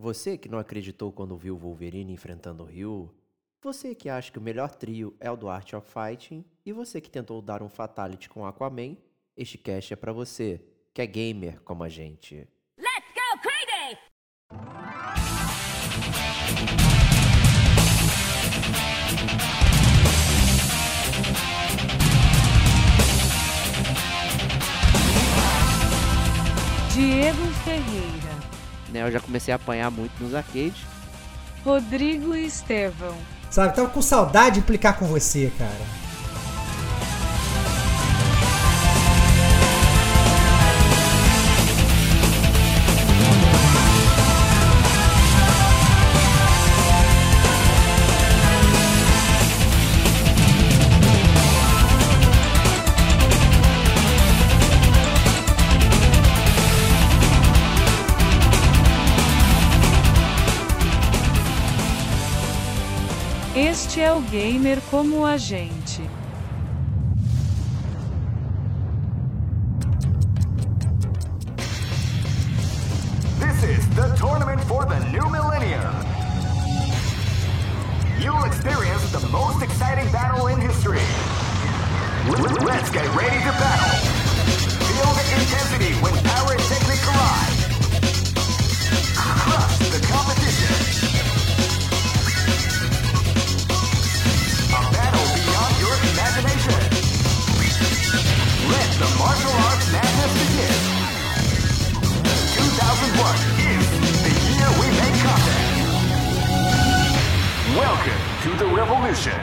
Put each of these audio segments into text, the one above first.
Você que não acreditou quando viu o Wolverine enfrentando o Ryu, você que acha que o melhor trio é o do Art of Fighting, e você que tentou dar um Fatality com Aquaman, este cast é pra você, que é gamer como a gente. Let's go crazy! Diego Ferreira, Né, eu já comecei a apanhar muito nos arcades. Rodrigo Estevão, Sabe, tava com saudade de implicar com você, cara. É o gamer como a gente. This is the tournament for the new millennium. You'll experience the most exciting battle in history. Let's get ready to battle. Feel the intensity when power and martial arts madness begin. 2001 is the year we make contact. Welcome to the revolution.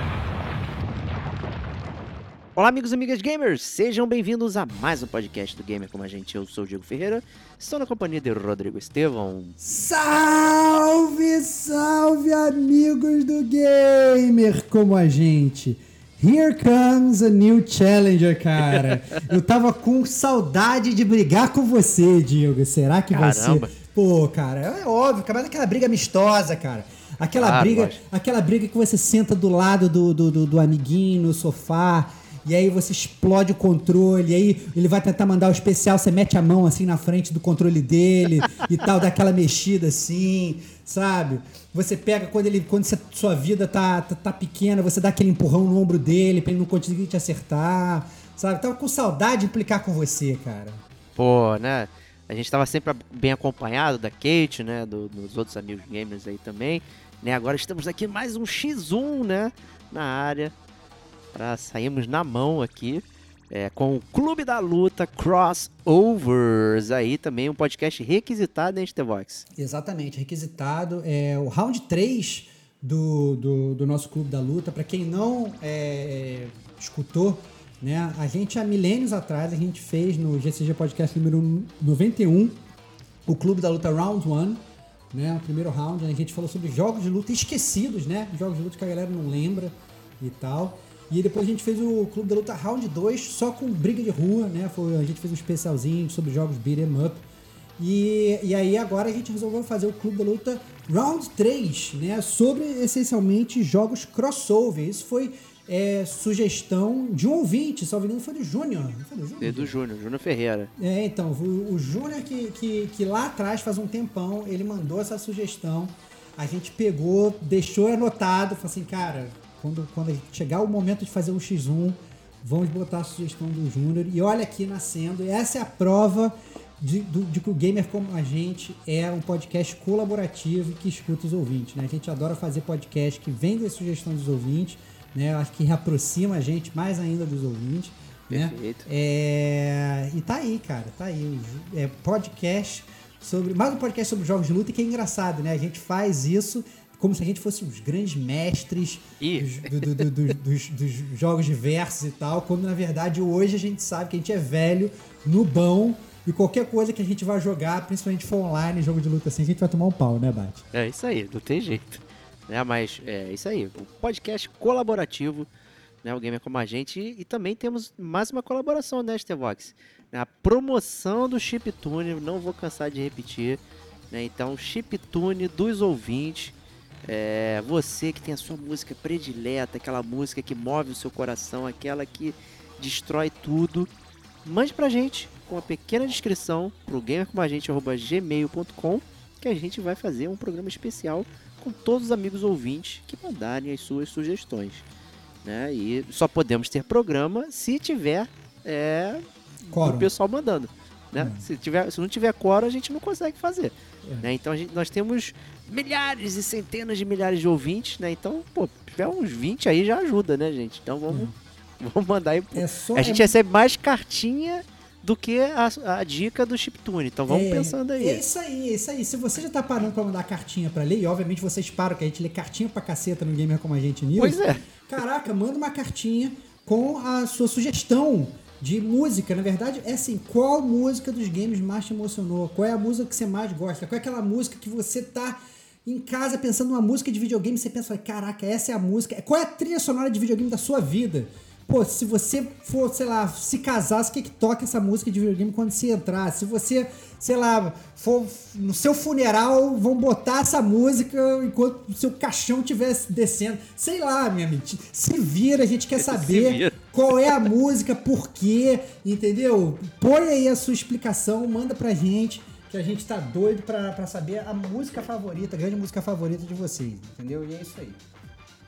Olá, amigos e amigas gamers! Sejam bem-vindos a mais um podcast do Gamer Como a Gente. Eu sou o Diego Ferreira, estou na companhia de Rodrigo Estevão. Salve, salve, amigos do gamer como a gente. Here comes a new challenger, cara. Eu tava com saudade de brigar com você, Diego. Será que Caramba. você. Pô, cara, é óbvio, mas aquela briga amistosa, cara. Aquela Claro, briga, aquela briga que você senta do lado do, do, do, do amiguinho no sofá. E aí você explode o controle, e aí ele vai tentar mandar o especial, você mete a mão assim na frente do controle dele e tal, dá aquela mexida assim, sabe? Você pega quando ele, quando você- sua vida tá, tá, tá pequena, você dá aquele empurrão no ombro dele pra ele não conseguir te acertar, sabe? Tava com saudade de implicar com você, cara. Pô, né? A gente tava sempre bem acompanhado da Kate, né? do- dos outros amigos gamers aí também. Né? Agora estamos aqui mais um X1, né? Na área. Pra sairmos na mão aqui. É, com o Clube da Luta Crossovers. Aí também um podcast requisitado, hein, Stevox? Exatamente, requisitado. É o round 3 do, do, do nosso Clube da Luta. Para quem não é, escutou, né? A gente há milênios atrás, a gente fez no GCG Podcast número 91, o Clube da Luta Round 1. Né, o primeiro round, a gente falou sobre jogos de luta esquecidos, né? Jogos de luta que a galera não lembra e tal. E depois a gente fez o Clube da Luta Round 2 só com briga de rua, né? Foi, a gente fez um especialzinho sobre jogos beat 'em up. E, e aí agora a gente resolveu fazer o Clube da Luta Round 3, né? Sobre essencialmente jogos crossover. Isso foi é, sugestão de um ouvinte, salvo engano, foi do Júnior. Foi do Júnior? Do Júnior, Júnior Ferreira. É, então, o, o Júnior que, que, que lá atrás, faz um tempão, ele mandou essa sugestão. A gente pegou, deixou anotado, falou assim, cara, quando, quando chegar o momento de fazer um X1, vamos botar a sugestão do Júnior. E olha aqui nascendo, essa é a prova de, do- de que o Gamer Como a Gente é um podcast colaborativo e que escuta os ouvintes. Né? A gente adora fazer podcast que vem da sugestão dos ouvintes, né? Acho que reaproxima a gente mais ainda dos ouvintes. Né? Perfeito. É, e tá aí, cara, tá aí. É podcast sobre. Mais um podcast sobre jogos de luta, que é engraçado, né? A gente faz isso como se a gente fosse os grandes mestres dos, do- do- do- do- dos- dos jogos diversos e tal, quando na verdade hoje a gente sabe que a gente é velho, nubão, e qualquer coisa que a gente vai jogar, principalmente for online, jogo de luta assim, a gente vai tomar um pau, né, Bate? É isso aí, não tem jeito. Né? Mas é isso aí, o podcast colaborativo, né? O Gamer Como a Gente. E, e também temos mais uma colaboração, né, Stevox? A promoção do Chiptune, não vou cansar de repetir. Né? Então, Chiptune dos ouvintes. É, você que tem a sua música predileta, aquela música que move o seu coração, aquela que destrói tudo, mande pra gente com uma pequena descrição pro gamercomagente.gmail.com que a gente vai fazer um programa especial com todos os amigos ouvintes que mandarem as suas sugestões. Né? E só podemos ter programa se tiver é, o pessoal mandando. Né? Se, tiver, se não tiver quórum, a gente não consegue fazer. É. né? Então gente- nós temos milhares e centenas de milhares de ouvintes, né? Então, pô, tiver uns 20 aí já ajuda, né, gente? Então vamos, vamos mandar aí. pro- É só a gente é- recebe mais cartinha do que a, a dica do chiptune. Então vamos É, pensando aí. É isso aí, é isso aí. Se você já tá parando pra mandar cartinha pra ler, e obviamente vocês param, que a gente lê cartinha pra caceta no Gamer Como a Gente News. Pois é. Caraca, manda uma cartinha com a sua sugestão de música. Na verdade, é assim, qual música dos games mais te emocionou? Qual é a música que você mais gosta? Qual é aquela música que você tá em casa pensando numa música de videogame você pensa, caraca, essa é a música. Qual é a trilha sonora de videogame da sua vida? Pô, se você for, sei lá, se casasse, o que que toca essa música de videogame quando você entrar? Se você, sei lá, for no seu funeral, vão botar essa música enquanto o seu caixão estiver descendo. Sei lá, minha amiga. Se vira, a gente quer saber vira. Qual é a música, por quê, entendeu? Põe aí a sua explicação, manda pra gente, que a gente tá doido pra, pra saber a música favorita, a grande música favorita de vocês, entendeu? E é isso aí.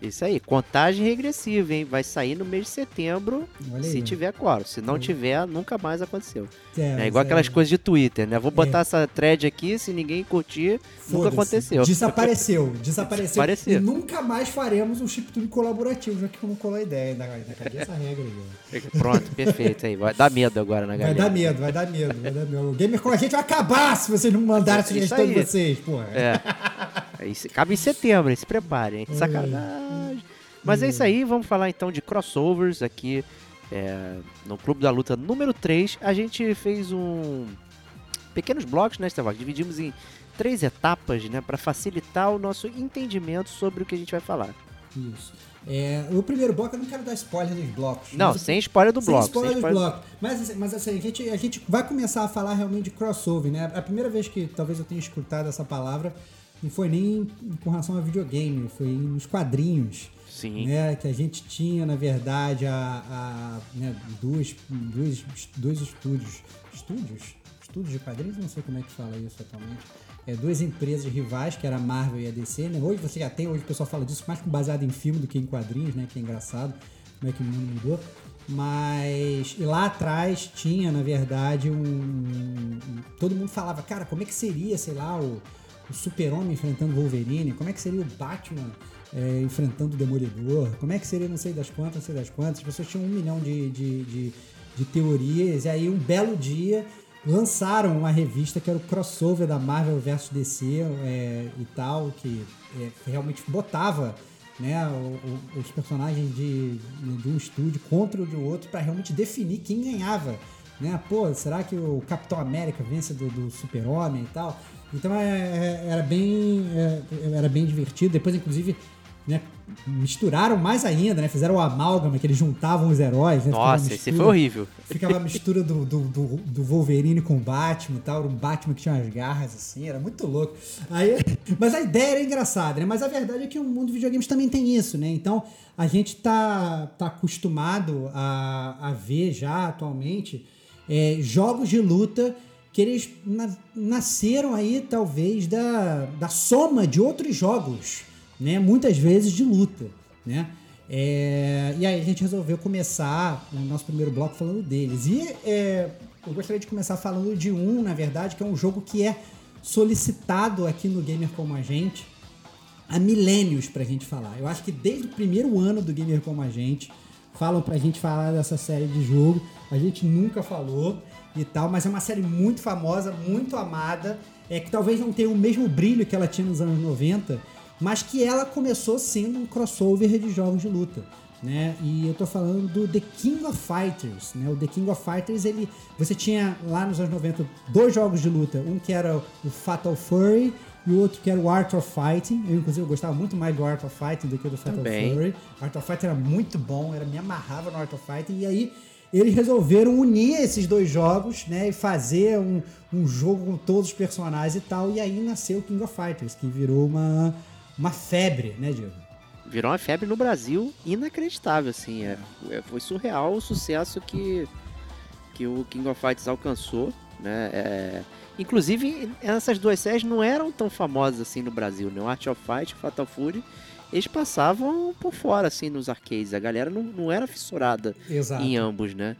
Isso aí, contagem regressiva, hein? Vai sair no mês de setembro, Olha se aí. tiver quórum. Se não tiver, nunca mais aconteceu. É, É, igual aquelas é- coisas de Twitter, né? Vou botar essa thread aqui, se ninguém curtir, nunca aconteceu. Desapareceu, desapareceu. Desapareceu. E nunca mais faremos um chiptune colaborativo, já que não colou a ideia. Ainda, ainda cadê essa regra aí? ó? Pronto, perfeito aí. Vai dar medo agora na Vai galera. dar medo, vai dar medo, vai dar medo. O Gamer com a gente vai acabar se vocês não mandarem a Isso sugestão de vocês, porra. É. Acaba em setembro, se preparem. hein? Sacanagem. Mas é isso aí, vamos falar então de crossovers aqui é, no Clube da Luta número 3. A gente fez um pequenos blocos, né, Estevão? Dividimos em três etapas, né, para facilitar o nosso entendimento sobre o que a gente vai falar. Isso. É, o primeiro bloco, eu não quero dar spoiler nos blocos. Não, mas sem spoiler do sem bloco. spoiler sem spoiler- blocos. Mas, assim- mas assim, a gente, a gente vai começar a falar realmente de crossover, né? A primeira vez que talvez eu tenha escutado essa palavra não foi nem com relação a videogame, foi nos quadrinhos. Sim. né, que a gente tinha, na verdade, a, a, né, duas, dois, dois estúdios. Estúdios? Estúdios de quadrinhos? Não sei como é que fala isso atualmente. É, duas empresas rivais, que era a Marvel e a DC. Né? Hoje você já tem, hoje o pessoal fala disso mais baseado em filme do que em quadrinhos, né? Que é engraçado como é que o mundo mudou. Mas e lá atrás tinha, na verdade, um, um- Todo mundo falava, cara, como é que seria, sei lá, o, o Super-Homem enfrentando o Wolverine? Como é que seria o Batman é, enfrentando o Demolidor? Como é que seria não sei das quantas, não sei das quantas? As pessoas tinham um milhão de, de, de, de teorias. E aí, um belo dia, lançaram uma revista que era o crossover da Marvel vs DC é, e tal, que é, realmente botava né, os personagens de, de um estúdio contra o de outro para realmente definir quem ganhava. Né? Pô, será que o Capitão América vence do, do Super-Homem e tal? Então é- é- era, bem, é, era bem divertido. Depois, inclusive, né, misturaram mais ainda, né? Fizeram o amálgama, que eles juntavam os heróis. Né? Nossa, esse mistura- foi horrível. Ficava a mistura do, do, do, do Wolverine com o Batman e tal. Era um Batman que tinha umas garras assim, era muito louco. Aí, mas a ideia era engraçada, né? Mas a verdade é que o mundo dos videogames também tem isso, né? Então a gente tá, tá acostumado a, a ver já atualmente é, jogos de luta que eles na- nasceram aí talvez da, da soma de outros jogos, né? Muitas vezes de luta, né? É, e aí a gente resolveu começar o nosso primeiro bloco falando deles. E é, eu gostaria de começar falando de um, na verdade, que é um jogo que é solicitado aqui no Gamer Como a Gente há milênios pra gente falar. Eu acho que desde o primeiro ano do Gamer Como a Gente falam pra gente falar dessa série de jogo. A gente nunca falou e tal, mas é uma série muito famosa, muito amada, é que talvez não tenha o mesmo brilho que ela tinha nos anos 90, mas que ela começou sendo um crossover de jogos de luta. Né? E eu tô falando do The King of Fighters, né? O The King of Fighters, ele você tinha lá nos anos 90 dois jogos de luta, um que era o Fatal Fury e o outro que era o Art of Fighting. Eu inclusive gostava muito mais do Art of Fighting do que do Fatal Também. Fury. Art of Fighting era muito bom, era me amarrava no Art of Fighting e aí eles resolveram unir esses dois jogos, né, e fazer um, um jogo com todos os personagens e tal, e aí nasceu o King of Fighters, que virou uma, uma febre, né, Diego? Virou uma febre no Brasil inacreditável, assim. É, é- foi surreal o sucesso que, que o King of Fighters alcançou. Né? É, inclusive, essas duas séries não eram tão famosas assim no Brasil. Né? O Art of Fight e Fatal Fury, eles passavam por fora, assim, nos arcades. A galera não, não era fissurada Exato. em ambos, né?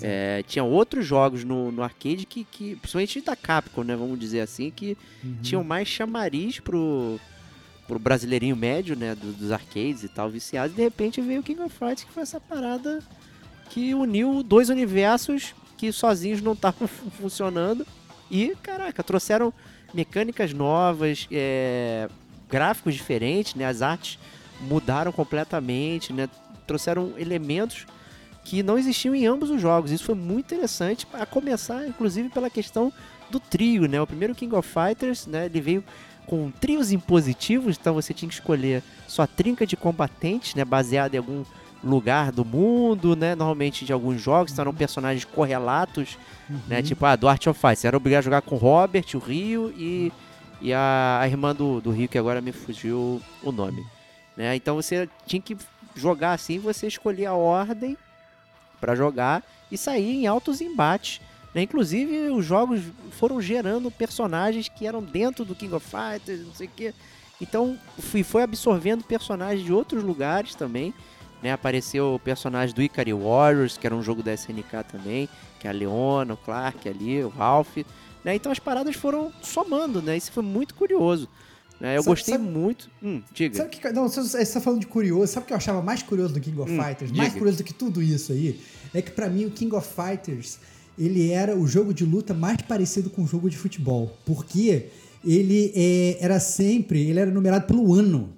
É, tinha outros jogos no, no arcade que, que, principalmente da Capcom, né? Vamos dizer assim, que Uhum. tinham mais chamariz pro, pro brasileirinho médio, né? do- dos arcades e tal, viciados. E de repente veio o King of Fighters, que foi essa parada que uniu dois universos que sozinhos não estavam fu- funcionando. E, caraca, trouxeram mecânicas novas, é, gráficos diferentes, né? As artes mudaram completamente, né? Trouxeram elementos que não existiam em ambos os jogos. Isso foi muito interessante, a começar, inclusive, pela questão do trio, né? O primeiro King of Fighters, né? Ele veio com trios impositivos, então você tinha que escolher sua trinca de combatentes, né? Baseada em algum lugar do mundo, né? Normalmente de alguns jogos, então eram personagens correlatos, né? Tipo, ah, do Art of Fight, você era obrigado a jogar com o Robert, o Rio e, e a, a irmã do, do Rio, que agora me fugiu o nome. Né? Então você tinha que jogar assim, você escolhia a ordem para jogar e sair em altos embates. Né? Inclusive, os jogos foram gerando personagens que eram dentro do King of Fighters, não sei o quê. Então, fui, foi absorvendo personagens de outros lugares também. Né? Apareceu o personagem do Ikari Warriors, que era um jogo da SNK também, que é a Leona, o Clark ali, o Ralph. Né? Então as paradas foram somando, né? Isso foi muito curioso. Né? Eu Sabe- gostei sabe- muito. Hum, diga. Sabe que, não, você você tá falando de curioso. Sabe o que eu achava mais curioso do King of Hum, Fighters? Mais diga. curioso do que tudo isso aí? É que pra mim o King of Fighters ele era o jogo de luta mais parecido com o jogo de futebol. Porque ele é, era sempre, ele era numerado pelo ano.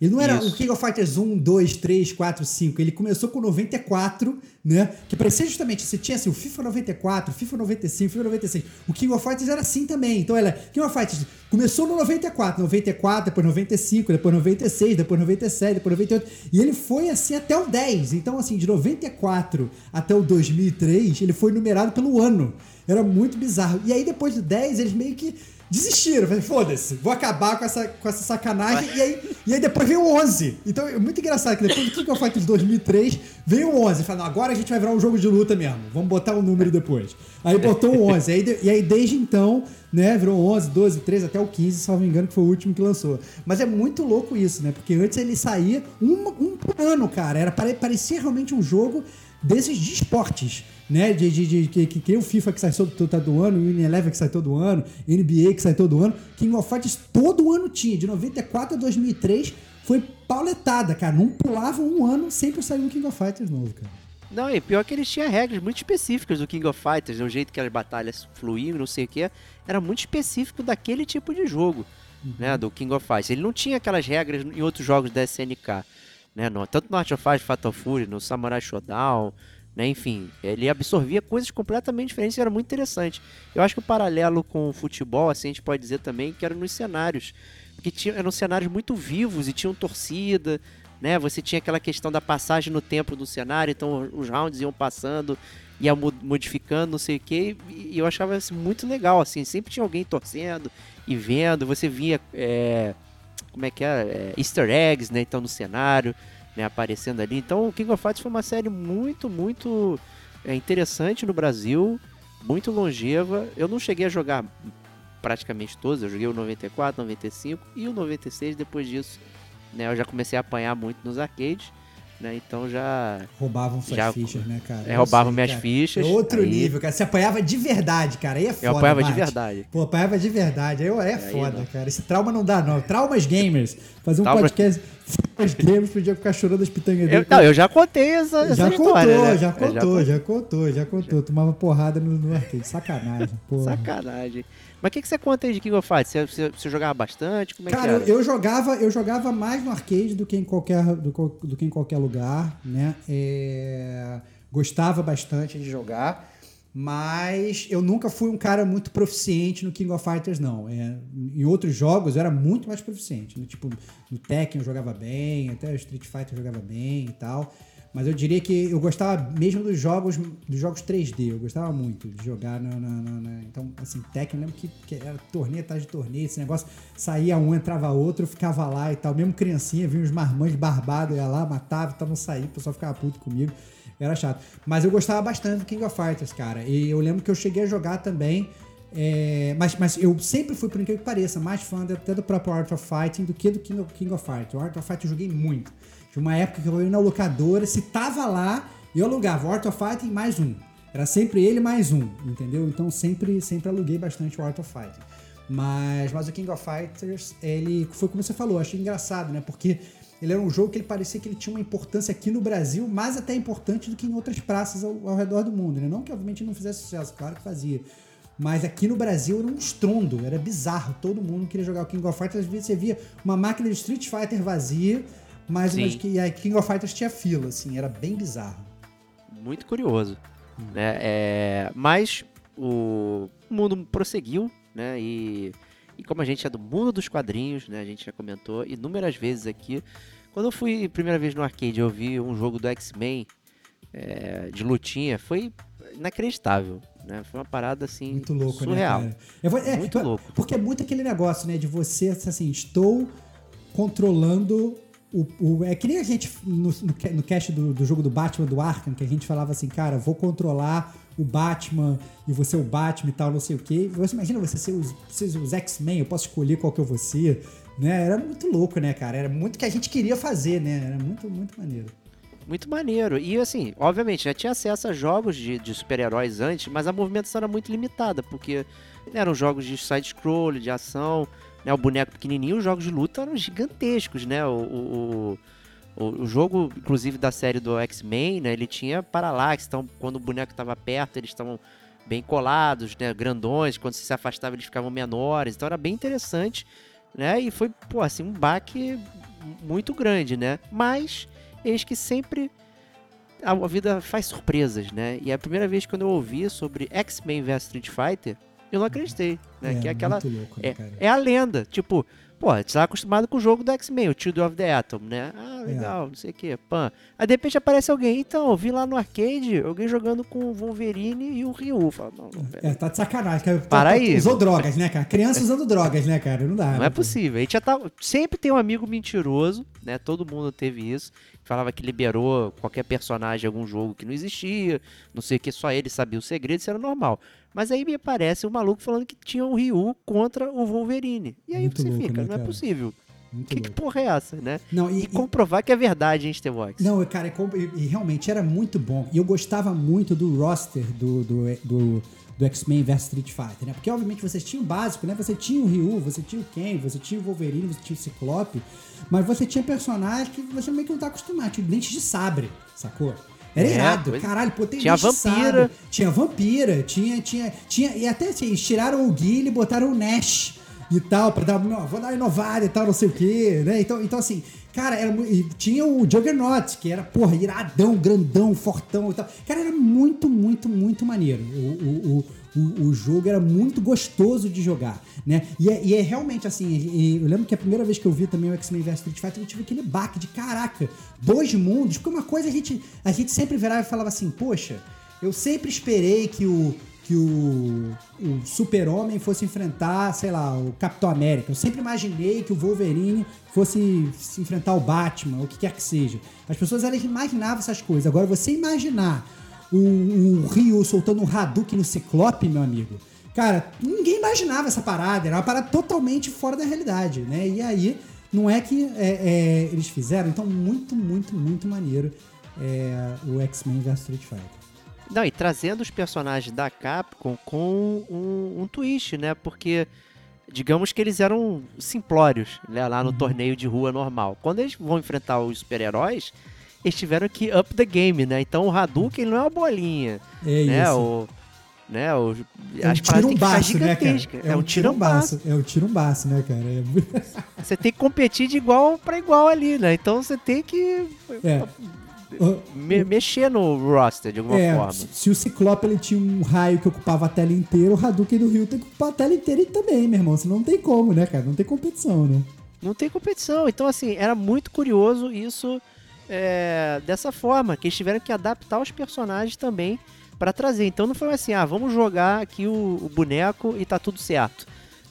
Ele não era Isso. o King of Fighters 1, 2, 3, 4, 5. Ele começou com 94, né? Que parecia justamente, você tinha assim, o FIFA 94, FIFA 95, FIFA 96. O King of Fighters era assim também. Então era King of Fighters começou no 94, 94, depois 95, depois 96, depois 97, depois 98. E ele foi assim até o 10. Então assim, de 94 até o 2003, ele foi numerado pelo ano. Era muito bizarro. E aí depois do 10, eles meio que desistiram. Falei, foda-se, vou acabar com essa, com essa sacanagem. E aí, e aí depois veio o 11. Então é muito engraçado que depois do King of Fighters 2003, veio o 11. Falaram, agora a gente vai virar um jogo de luta mesmo. Vamos botar um número depois. Aí botou o 11. Aí, e aí desde então, né, virou 11, 12, 13 até o 15, se não me engano, que foi o último que lançou. Mas é muito louco isso, né? Porque antes ele saía um, um por ano, cara. Era, pare- parecia realmente um jogo desses de esportes, né? De, de, de- que, que, o FIFA que sai todo, todo ano, o Unilever que sai todo ano, NBA que sai todo ano, King of Fighters todo ano tinha, de 94 a 2003 foi pauletada, cara. Não pulava um ano, sempre saiu um King of Fighters novo, cara. Não, e pior que eles tinham regras muito específicas do King of Fighters, né? o jeito que as batalhas fluíam, não sei o que, era muito específico daquele tipo de jogo, né, do King of Fighters. Ele não tinha aquelas regras em outros jogos da SNK, né, no, tanto no Art of Fight, Fatal Fury, no Samurai Shodown, né, enfim, ele absorvia coisas completamente diferentes e era muito interessante. Eu acho que o paralelo com o futebol, assim, a gente pode dizer também que era nos cenários, porque tinha, eram cenários muito vivos e tinham torcida, né? Você tinha aquela questão da passagem no tempo do cenário, então os rounds iam passando, ia mo- modificando, não sei o que, e eu achava isso muito legal, assim, sempre tinha alguém torcendo e vendo, você via, é, como é que é, é, easter eggs, né, então no cenário, né, aparecendo ali, então o King of Fighters foi uma série muito, muito é, interessante no Brasil, muito longeva, eu não cheguei a jogar praticamente todos, eu joguei o 94, 95 e o 96 depois disso, né, eu já comecei a apanhar muito nos arcades, né, então já Roubavam suas Já- fichas, né, cara? é, Eu roubavam sei, minhas cara. fichas, É outro aí- nível, cara. Você apanhava de verdade, cara. Aí é foda. eu apanhava de Mate. verdade. Pô, apanhava de verdade. Aí é Aí foda, não. cara. Esse trauma não dá, não. Traumas gamers. Fazer um Trauma- podcast Traumas gamers podia ficar chorando as pitangas Eu, dele. não, eu já contei essa, essa já história, contou, né? já Eu contou, já contou, já contou. Tomava porrada no, no arcade. Sacanagem, porra. Sacanagem. Mas o que, que você conta aí de King of Fighters? Você, você, você jogava bastante? Como é Cara, que eu, jogava, eu jogava mais no arcade do que em qualquer, do, do que em qualquer lugar, né? É, gostava bastante de jogar, mas eu nunca fui um cara muito proficiente no King of Fighters, não. É, em outros jogos eu era muito mais proficiente. No, tipo, no Tekken eu jogava bem, até o Street Fighter eu jogava bem e tal. Mas eu diria que eu gostava mesmo dos jogos, dos jogos 3D. Eu gostava muito de jogar na. na- na- na- então, assim, Tekken, eu lembro que, que era torneio atrás de torneio, esse negócio saía um, entrava outro, ficava lá e tal. Mesmo criancinha, vinha uns marmanjos barbados, ia lá, matava e tal, não saía, o pessoal ficava puto comigo. Era chato. Mas eu gostava bastante do King of Fighters, cara. E eu lembro que eu cheguei a jogar também. é, mas, mas eu sempre fui, por incrível que pareça, mais fã até do próprio Art of Fighting do que do King of, King of Fighters. O Art of Fighting eu joguei muito. Tinha uma época que eu ia na locadora, se tava lá, eu alugava Art of Fighting mais um. Era sempre ele mais um, entendeu? Então sempre, sempre aluguei bastante o Art of Fighting. Mas, mas o King of Fighters, ele foi como você falou, achei engraçado, né? Porque ele era um jogo que ele parecia que ele tinha uma importância aqui no Brasil, mais até importante do que em outras praças ao, ao redor do mundo, né? Não que obviamente não fizesse sucesso, claro que fazia. Mas aqui no Brasil era um estrondo, era bizarro. Todo mundo queria jogar o King of Fighters. Às vezes você via uma máquina de Street Fighter vazia, mas Sim. que e a King of Fighters tinha fila, assim, era bem bizarro. muito curioso. Né? É, mas o mundo prosseguiu, né? E, e como a gente é do mundo dos quadrinhos, né? A gente já comentou inúmeras vezes aqui. Quando eu fui primeira vez no arcade, eu vi um jogo do X-Men é, de lutinha, foi inacreditável, né? Foi uma parada assim Muito louco, surreal. né, cara? Eu vou- é, Muito louco. Porque é muito aquele negócio, né, de você, assim, estou controlando o... o- é que nem a gente, no, no, no cast do, do jogo do Batman, do Arkham, que a gente falava assim, cara, vou controlar o Batman e você o Batman e tal, não sei o quê. Você imagina você ser os, ser os X-Men, eu posso escolher qual que eu vou ser, né? Era muito louco, né, cara? Era muito que a gente queria fazer, né? Era muito, muito maneiro. Muito maneiro. E assim, obviamente, já tinha acesso a jogos de, de super-heróis antes, mas a movimentação era muito limitada, porque eram jogos de side-scroll, de ação, né? O boneco pequenininho, os jogos de luta eram gigantescos, né? O, o, o, o jogo, inclusive, da série do X-Men, né? Ele tinha paralaxe, então quando o boneco estava perto, eles estavam bem colados, né? Grandões, quando se afastava, eles ficavam menores, então era bem interessante, né? E foi, pô, assim, um baque muito grande, né? Mas eis que sempre a vida faz surpresas, né? E é a primeira vez que eu ouvi sobre X-Men vs Street Fighter, eu não acreditei, né? que é aquela muito louco, né, é, é a lenda, tipo, pô, você tá acostumado com o jogo do X-Men, o Children of the Atom, né? Ah, É. legal, não sei o que, pan. Aí de repente aparece alguém, então, eu vi lá no arcade, alguém jogando com o Wolverine e o Ryu. Fala, não, não, pera. É, tá de sacanagem. Cara. Para Tá- aí. Usou drogas, né, cara? Criança usando drogas, né, cara? Não dá. Não né, é possível. A gente já tá. Sempre tem um amigo mentiroso, né? Todo mundo teve isso. Falava que liberou qualquer personagem de algum jogo que não existia. Não sei o que, só ele sabia o segredo, isso era normal. Mas aí me aparece um maluco falando que tinha o Ryu contra o Wolverine. E aí Muito você louco, fica, né, não é possível. Muito Que, que porra é essa, né? Não, E, e, e- comprovar que é verdade, hein, Stevox? Não, cara, é e, e realmente era muito bom. E eu gostava muito do roster do, do, do, do X-Men vs Street Fighter, né? Porque, obviamente, vocês tinham o básico, né? Você tinha o Ryu, você tinha o Ken, você tinha o Wolverine, você tinha o Ciclope, mas você tinha personagens que você meio que não tá acostumado. Tinha dentes de sabre, sacou? Era É, irado, caralho, pô, tem Tinha vampira. tinha vampira, tinha, tinha, tinha, e até assim, eles tiraram o Guile e botaram o Nash e tal, pra dar, não, vou dar uma inovada e tal, não sei o quê, né? Então, então assim, cara, era, tinha o Juggernaut, que era, porra, iradão, grandão, fortão e tal. Cara, era muito, muito, muito maneiro. O, o, o, o, jogo era muito gostoso de jogar, né? E é, e é realmente assim, eu lembro que a primeira vez que eu vi também o X-Men vs Street Fighter, eu tive aquele baque de caraca, dois mundos, porque uma coisa a gente, a gente sempre virava e falava assim, poxa, eu sempre esperei que o, que o, o Super-Homem fosse enfrentar, sei lá, o Capitão América. Eu sempre imaginei que o Wolverine fosse se enfrentar o Batman, o que quer que seja. As pessoas elas imaginavam essas coisas. Agora, você imaginar o, o Ryu soltando um Hadouken no Ciclope, meu amigo, cara, ninguém imaginava essa parada. Era uma parada totalmente fora da realidade, né? E aí, não é que é, é, eles fizeram. Então, muito, muito, muito maneiro é, o X-Men vs Street Fighter. Não, e trazendo os personagens da Capcom com um, um twist, né? Porque, digamos que eles eram simplórios, né? Lá Uhum. no torneio de rua normal. Quando eles vão enfrentar os super-heróis, eles tiveram que up the game, né? Então o Hadouken não é uma bolinha, É né? isso. O, né? O, É um as paradas têm que ficar tirumbaço, né, cara? gigantescas. É um tirambaço. É um tirambaço, né, cara? É Você tem que competir de igual para igual ali, né? Então você tem que É. Me- mexer no roster de alguma é, forma. se se o Ciclope ele tinha um raio que ocupava a tela inteira, o Hadouken do Rio tem que ocupar a tela inteira também, meu irmão. Senão não tem como, né, cara? Não tem competição, né? Não tem competição. Então, assim, era muito curioso isso é, dessa forma, que eles tiveram que adaptar os personagens também para trazer. Então não foi assim, ah, vamos jogar aqui o, o boneco e tá tudo certo.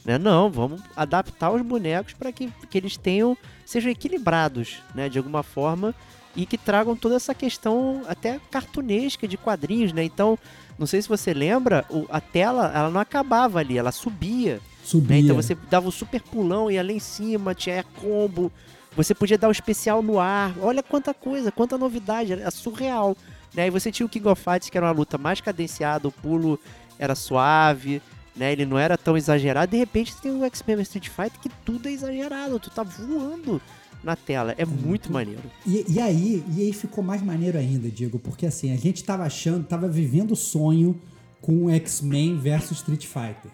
Né? Não, vamos adaptar os bonecos para que, que eles tenham, sejam equilibrados, né, de alguma forma. E que tragam toda essa questão até cartunesca de quadrinhos, né? Então, não sei se você lembra, o- a tela ela não acabava ali, ela subia. Subia. Né? Então você dava um super pulão, ia lá em cima, tinha combo. Você podia dar o especial no ar. Olha quanta coisa, quanta novidade, era surreal. Né? E você tinha o King of Fighters, que era uma luta mais cadenciada, o pulo era suave, né? Ele não era tão exagerado. De repente você tem o X-Men Street Fighter que tudo é exagerado, tu tá voando na tela. É muito maneiro. E, e aí, e aí ficou mais maneiro ainda, Diego, porque assim, a gente tava achando, tava vivendo o sonho com o X-Men versus Street Fighter.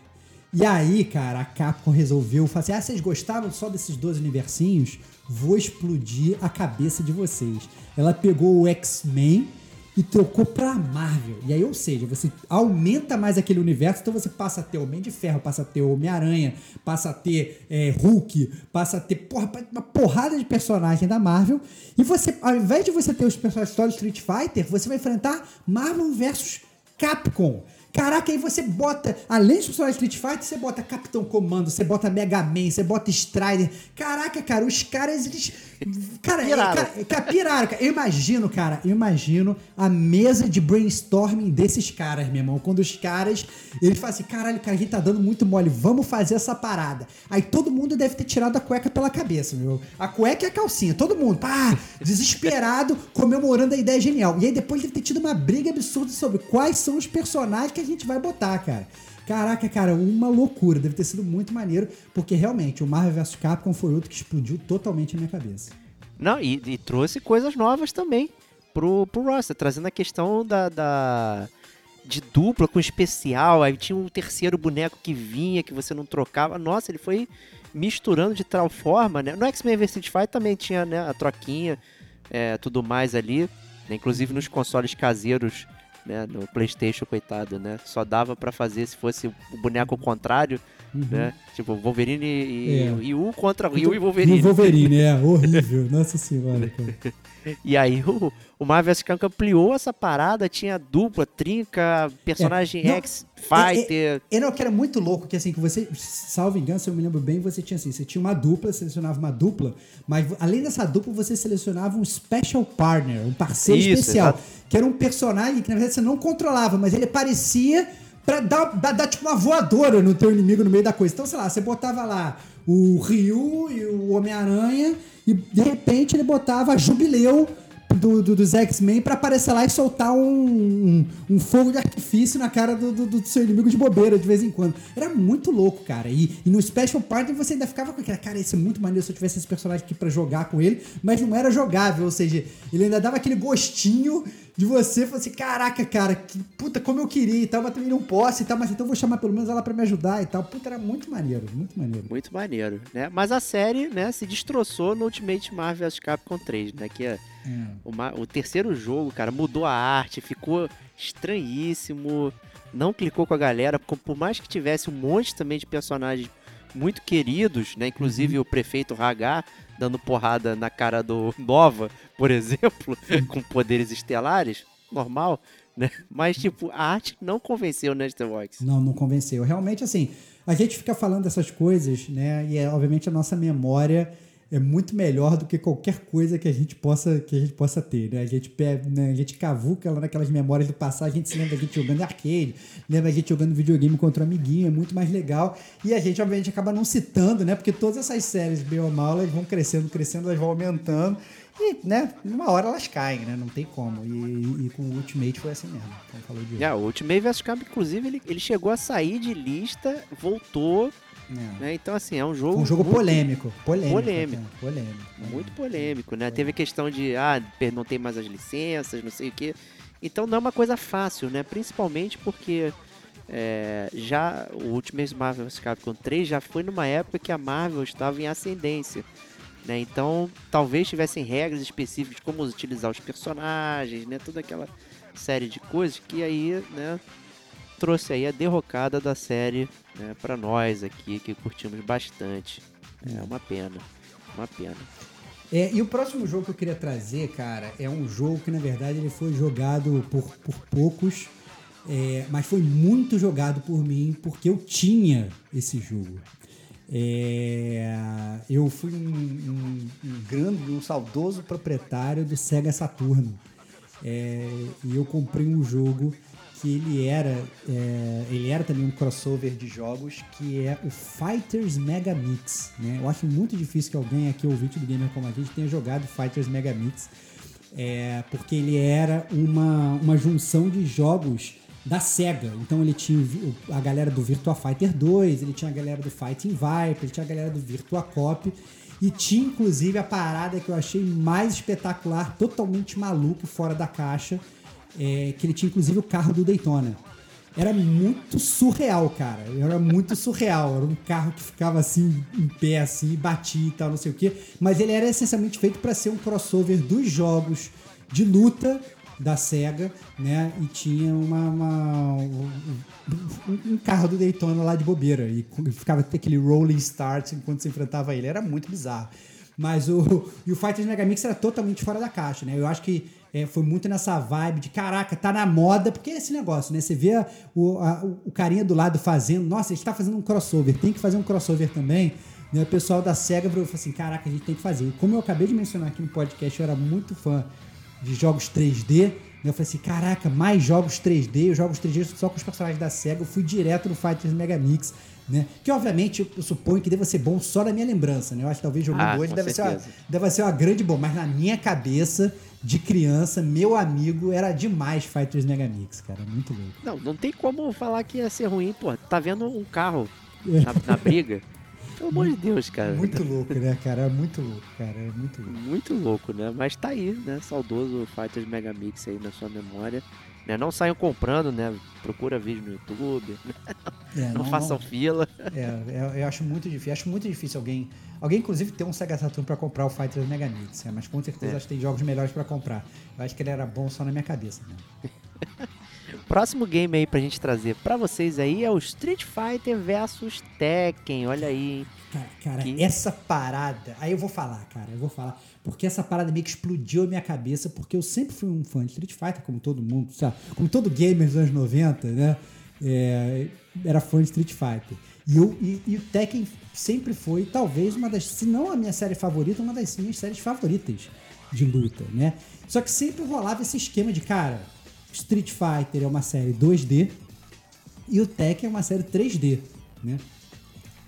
E aí, cara, a Capcom resolveu falar assim: ah, vocês gostaram só desses dois universinhos? Vou explodir a cabeça de vocês. Ela pegou o X-Men e trocou pra Marvel. E aí, ou seja, você aumenta mais aquele universo, então você passa a ter Homem de Ferro, passa a ter Homem-Aranha, passa a ter é, Hulk, passa a ter porra, uma porrada de personagem da Marvel. E você, ao invés de você ter os personagens só do Street Fighter, você vai enfrentar Marvel versus Capcom. Caraca, aí você bota, além dos personagens Street Fighter, você bota Capitão Comando, você bota Mega Man, você bota Strider. Caraca, cara, os caras, eles. Cara, Piraram. cara, Cara, piraram, cara. Eu imagino, cara, eu imagino a mesa de brainstorming desses caras, meu irmão. Quando os caras, eles falam assim, caralho, cara, a gente tá dando muito mole, vamos fazer essa parada. Aí todo mundo deve ter tirado a cueca pela cabeça, meu. A cueca e a calcinha, todo mundo, pá, desesperado, comemorando a ideia genial. E aí depois deve ter tido uma briga absurda sobre quais são os personagens que a gente vai botar, cara. Caraca, cara, uma loucura. Deve ter sido muito maneiro, porque realmente o Marvel vs Capcom foi outro que explodiu totalmente a minha cabeça. Não, e, e trouxe coisas novas também pro, pro roster, trazendo a questão da, da- de dupla com especial. Aí tinha um terceiro boneco que vinha, que você não trocava. Nossa, ele foi misturando de tal forma, né? No X-Men vs Fighter também tinha né, a troquinha, é, tudo mais ali. né? Inclusive nos consoles caseiros, né? No Playstation, coitado, né? Só dava pra fazer se fosse o boneco contrário, né? Tipo, Wolverine e, É. e Ryu contra Ryu e Wolverine. E Wolverine, é, horrível. Nossa senhora, cara. E aí o, o Marvel vs. Capcom ampliou essa parada, tinha dupla, trinca, personagem É, X, Fighter. E não, que era muito louco, que assim, que você, salvo engano, se eu me lembro bem, você tinha assim, você tinha uma dupla, selecionava uma dupla, mas além dessa dupla, você selecionava um special partner, um parceiro Isso, especial, exato. que era um personagem que na verdade você não controlava, mas ele aparecia pra dar, dar, dar, tipo uma voadora no teu inimigo no meio da coisa. Então, sei lá, você botava lá o Ryu e o Homem-Aranha e de repente ele botava Jubileu do, do- dos X-Men pra aparecer lá e soltar um, um, um fogo de artifício na cara do, do- do seu inimigo de bobeira de vez em quando. Era muito louco, cara. E, e no Special Partner você ainda ficava com aquela, cara, isso é muito maneiro se eu tivesse esse personagem aqui pra jogar com ele, mas não era jogável, ou seja, ele ainda dava aquele gostinho de você, falar assim, caraca, cara, que puta, como eu queria e tal, mas também não posso e tal, mas então vou chamar pelo menos ela pra me ajudar e tal. Puta, era muito maneiro, muito maneiro. Muito maneiro, né? Mas a série, né, se destroçou no Ultimate Marvel vs. Capcom 3, né? Que é o, ma- o terceiro jogo, cara, mudou a arte, ficou estranhíssimo, não clicou com a galera, por mais que tivesse um monte também de personagens muito queridos, né? Inclusive o prefeito Hagar dando porrada na cara do Nova, por exemplo, com poderes estelares, normal, né? Mas, tipo, a arte não convenceu, né, Stevox? Não, não convenceu. Realmente, assim, a gente fica falando dessas coisas, né? E é, obviamente a nossa memória é muito melhor do que qualquer coisa que a gente possa, que a gente possa ter, né? A gente, né? a gente cavuca lá naquelas memórias do passado, a gente se lembra da gente jogando arcade, lembra a gente jogando videogame contra um amiguinho, é muito mais legal. E a gente, obviamente, acaba não citando, né? Porque todas essas séries, bem ou mal, elas vão crescendo, crescendo, elas vão aumentando. E, né, numa hora elas caem, né? Não tem como. E, e com o Ultimate foi assim mesmo, falou de É, o Ultimate vs Capcom, inclusive, ele, ele chegou a sair de lista, voltou, né? Então, assim, é um jogo. Um jogo muito- polêmico. Polêmico. Polêmico. Polêmico. Muito polêmico, né? Teve a questão de, ah, não tem mais as licenças, não sei o quê. Então não é uma coisa fácil, né? Principalmente porque é, já o Ultimate Marvel vs Capcom 3 já foi numa época que a Marvel estava em ascendência. Né? Então, talvez tivessem regras específicas de como utilizar os personagens, né? Toda aquela série de coisas que aí, né? Trouxe aí a derrocada da série né, para nós aqui, que curtimos bastante. É uma pena, uma pena. É, e o próximo jogo que eu queria trazer, cara, é um jogo que na verdade ele foi jogado por, por poucos, é, mas foi muito jogado por mim porque eu tinha esse jogo. É, eu fui um, um- um grande, um saudoso proprietário do Sega Saturno. É, e eu comprei um jogo que ele era, é, ele era também um crossover de jogos, que é o Fighters Mega Mix. Né? Eu acho muito difícil que alguém aqui, ouvinte do Gamer como a gente, tenha jogado Fighters Mega Mix, é, porque ele era uma, uma junção de jogos da SEGA. Então ele tinha a galera do Virtua Fighter 2, ele tinha a galera do Fighting Viper, ele tinha a galera do Virtua Cop. E tinha inclusive a parada que eu achei mais espetacular, totalmente maluco, fora da caixa, é, que ele tinha inclusive o carro do Daytona. Era muito surreal, cara. Era muito surreal. Era um carro que ficava assim, em pé, assim, batia e tal, não sei o quê. Mas ele era essencialmente feito para ser um crossover dos jogos de luta da SEGA, né? E tinha uma, uma- um, um- carro do Daytona lá de bobeira. E ficava aquele rolling start enquanto você enfrentava ele. Era muito bizarro. Mas o, e o Fighters Mega Mix era totalmente fora da caixa, né? Eu acho que é, foi muito nessa vibe de caraca, tá na moda, porque é esse negócio, né? Você vê o, a- o carinha do lado fazendo, nossa, a gente tá fazendo um crossover, tem que fazer um crossover também. Né? O pessoal da SEGA falou assim: caraca, a gente tem que fazer. E como eu acabei de mencionar aqui no podcast, eu era muito fã de jogos 3D. né? Eu falei assim, caraca, mais jogos 3D, os jogos 3D só com os personagens da SEGA. Eu fui direto no Fighters Mega Mix, né? Que obviamente eu, suponho que deva ser bom só na minha lembrança, né? Eu acho que talvez jogando Ah, hoje deve ser, uma, deve ser uma grande bom, mas na minha cabeça de criança, meu amigo, era demais Fighters Mega Mix, cara, muito louco. Não, não tem como falar que ia ser ruim, pô. Tá vendo um carro na, na briga? Pelo amor de Deus, cara. Muito louco, né, cara? É muito louco, cara, é muito louco. Muito louco, né? Mas tá aí, né? Saudoso Fighters Mega Mix aí na sua memória. Né? Não saiam comprando, né? Procura vídeo no YouTube. É, Não, façam fila. É, eu, eu acho muito difícil. Acho muito difícil alguém. Alguém, inclusive, ter um Sega Saturn pra comprar o Fighters Mega Mix. é, mas com certeza É. acho que tem jogos melhores pra comprar. Eu acho que ele era bom só na minha cabeça. Né? Próximo game aí pra gente trazer pra vocês aí é o Street Fighter vs Tekken. Olha aí, hein? Cara, cara, Que- essa parada. Aí eu vou falar, cara, eu vou falar. Porque essa parada meio que explodiu a minha cabeça, porque eu sempre fui um fã de Street Fighter, como todo mundo, sabe? Como todo gamer dos anos 90, né? É, era fã de Street Fighter. E, eu, e, e o Tekken sempre foi, talvez, uma das, se não a minha série favorita, uma das minhas séries favoritas de luta, né? Só que sempre rolava esse esquema de, cara, Street Fighter é uma série 2D e o Tekken é uma série 3D, né?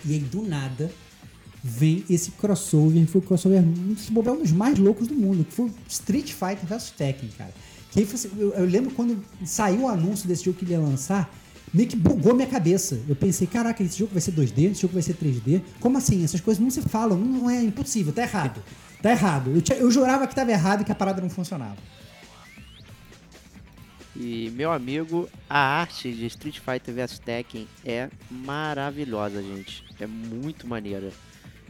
E aí, do nada, vem esse crossover, foi o crossover, bobear, um dos mais loucos do mundo, que foi Street Fighter vs Tekken, cara. Que assim, eu, eu lembro quando saiu o anúncio desse jogo que ele ia lançar, meio que bugou minha cabeça. Eu pensei, caraca, esse jogo vai ser 2D, esse jogo vai ser 3D. Como assim? Essas coisas não se falam, não é impossível, tá errado. Tá errado. Eu, eu jurava que tava errado e que a parada não funcionava. E, meu amigo, a arte de Street Fighter vs Tekken é maravilhosa, gente. É muito maneira.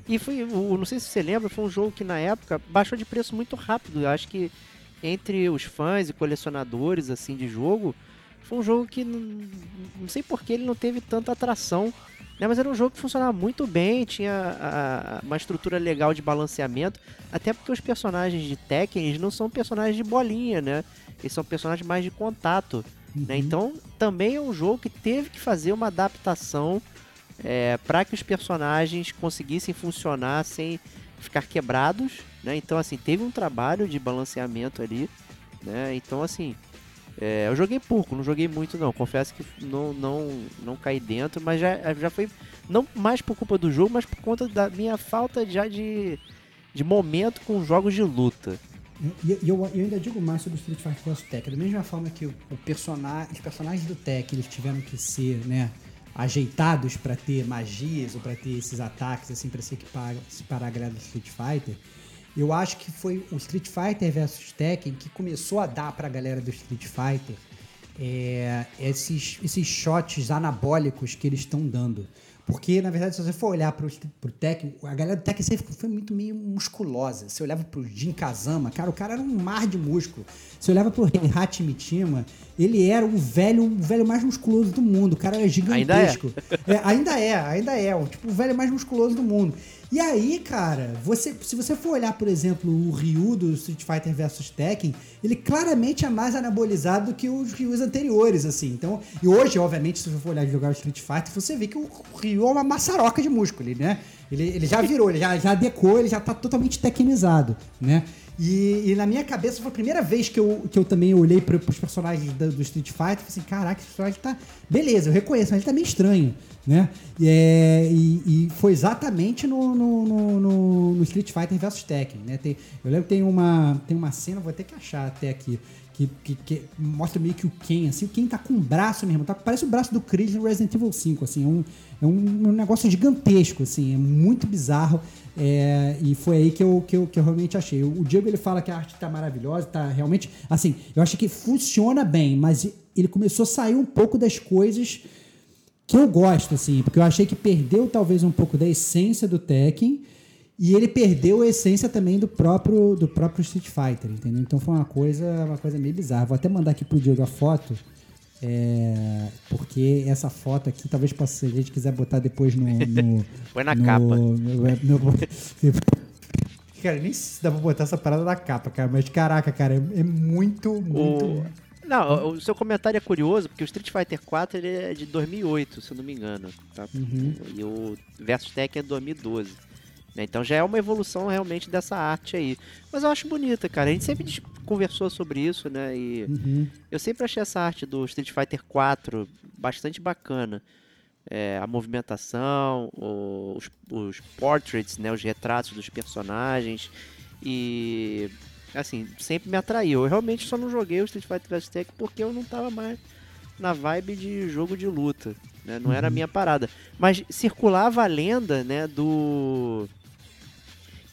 E foi, o- não sei se você lembra, foi um jogo que na época baixou de preço muito rápido. Eu acho que entre os fãs e colecionadores assim de jogo, foi um jogo que não, não sei por que ele não teve tanta atração. Né, mas era um jogo que funcionava muito bem, tinha a- a- uma estrutura legal de balanceamento, até porque os personagens de Tekken não são personagens de bolinha, né? Eles são personagens mais de contato. Né? Então, também é um jogo que teve que fazer uma adaptação para que os personagens conseguissem funcionar sem ficar quebrados. Né? Então, assim, teve um trabalho de balanceamento ali. Né? Então, assim, é, eu joguei pouco, não joguei muito não. Confesso que não, não, não caí dentro, mas já, já foi não mais por culpa do jogo, mas por conta da minha falta já de, de momento com jogos de luta. E e eu, eu ainda digo mais sobre o Street Fighter vs Tekken. Da mesma forma que o, o persona- os personagens do Tekken eles tiveram que ser né, ajeitados para ter magias ou para ter esses ataques assim para se equipar se parar a galera do Street Fighter. Eu acho que foi o Street Fighter vs Tekken que começou a dar para a galera do Street Fighter é, esses, esses shots anabólicos que eles estão dando. Porque, na verdade, se você for olhar pro, pro Tekken, a galera do Tekken sempre foi muito meio musculosa. Você olhava pro Jin Kazama, cara, o cara era um mar de músculo. Você olhava pro Heihachi Mishima, ele era o velho, o velho mais musculoso do mundo. O cara era gigantesco. É, ainda é, ainda é. O, tipo, o velho mais musculoso do mundo. E aí, cara, você, se você for olhar, por exemplo, o Ryu do Street Fighter vs Tekken, ele claramente é mais anabolizado do que os Ryus anteriores, assim. Então, e hoje, obviamente, se você for olhar jogar o Street Fighter, você vê que o Ryu é uma maçaroca de músculo, né? Ele, ele já virou, ele já, já decou, ele já tá totalmente tecnizado, né? E, e na minha cabeça foi a primeira vez que eu, que eu também olhei para os personagens do, do Street Fighter e falei assim, caraca, esse personagem tá. Beleza, eu reconheço, mas ele tá meio estranho, né? E, é, e, e foi exatamente no, no, no- no- Street Fighter vs Tekken, né? Tem, eu lembro que tem uma, tem uma cena, vou ter que achar até aqui. Que, que- que mostra meio que o Ken, assim, o Ken tá com um braço mesmo, tá, parece o braço do Chris no Resident Evil 5, assim, é um, é um, um negócio gigantesco, assim, é muito bizarro, é, e foi aí que eu, que, eu, que eu realmente achei. O Diego, ele fala que a arte tá maravilhosa, tá realmente, assim, eu acho que funciona bem, mas ele começou a sair um pouco das coisas que eu gosto, assim, porque eu achei que perdeu talvez um pouco da essência do Tekken e ele perdeu a essência também do próprio do próprio Street Fighter, entendeu? Então foi uma coisa, uma coisa meio bizarra. Vou até mandar aqui pro Diego a foto, é, porque essa foto aqui talvez possa, se a gente quiser botar depois no, no Põe na no- capa. no- no- cara, nem se dá pra botar essa parada na capa, cara, mas caraca, cara, é, é muito, muito O... Não, o- seu comentário é curioso, porque o Street Fighter 4 ele é de 2008, se eu não me engano. Tá? E o Versus Tekken é de 2012. Né? Então já é uma evolução realmente dessa arte aí. Mas eu acho bonita, cara. A gente sempre conversou sobre isso, né? E Uhum. eu sempre achei essa arte do Street Fighter 4 bastante bacana. É, a movimentação, os, os portraits, né, os retratos dos personagens e assim, sempre me atraiu. Eu realmente só não joguei o Street Fighter vs Tekken porque eu não tava mais na vibe de jogo de luta, né? Não era a minha parada. Mas circulava a lenda, né, do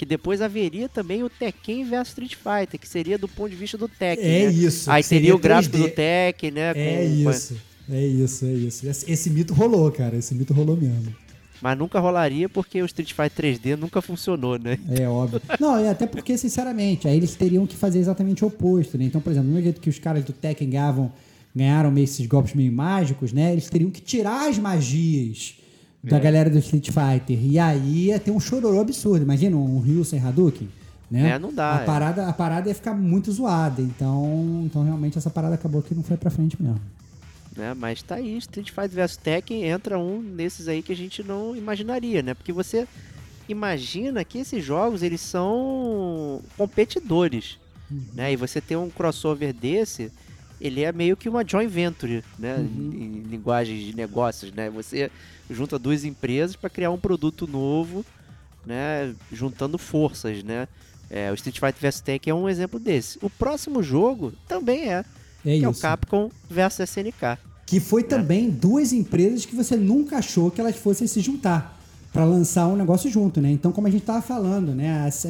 que depois haveria também o Tekken vs Street Fighter, que seria do ponto de vista do Tekken, É né? isso. Aí que seria o gráfico 3D. do Tekken, né? É com- com- isso. É isso, é isso. Esse, mito rolou, cara. Esse mito rolou mesmo. Mas nunca rolaria porque o Street Fighter 3D nunca funcionou, né? É óbvio. Não, e até porque, sinceramente, aí eles teriam que fazer exatamente o oposto, né? Então, por exemplo, no mesmo jeito que os caras do Tekken ganhavam, ganharam esses golpes meio mágicos, né? Eles teriam que tirar as magias da galera do Street Fighter. E aí ia ter um chororô absurdo. Imagina um Ryu sem Hadouken, né? É, não dá, A é. parada, a parada ia ficar muito zoada. Então, então, realmente, essa parada acabou que não foi pra frente mesmo. né? Mas tá aí, Street Fighter vs Tekken entra um desses aí que a gente não imaginaria, né? Porque você imagina que esses jogos eles são competidores, né? E você ter um crossover desse, ele é meio que uma joint venture, né? Em, em linguagem de negócios, né? Você junta duas empresas para criar um produto novo, né? Juntando forças, né? É, o Street Fighter vs Tekken é um exemplo desse. O próximo jogo também é, É que é o. Capcom vs SNK. Que foi também duas empresas que você nunca achou que elas fossem se juntar para lançar um negócio junto, né? Então, como a gente tava falando, né? A S-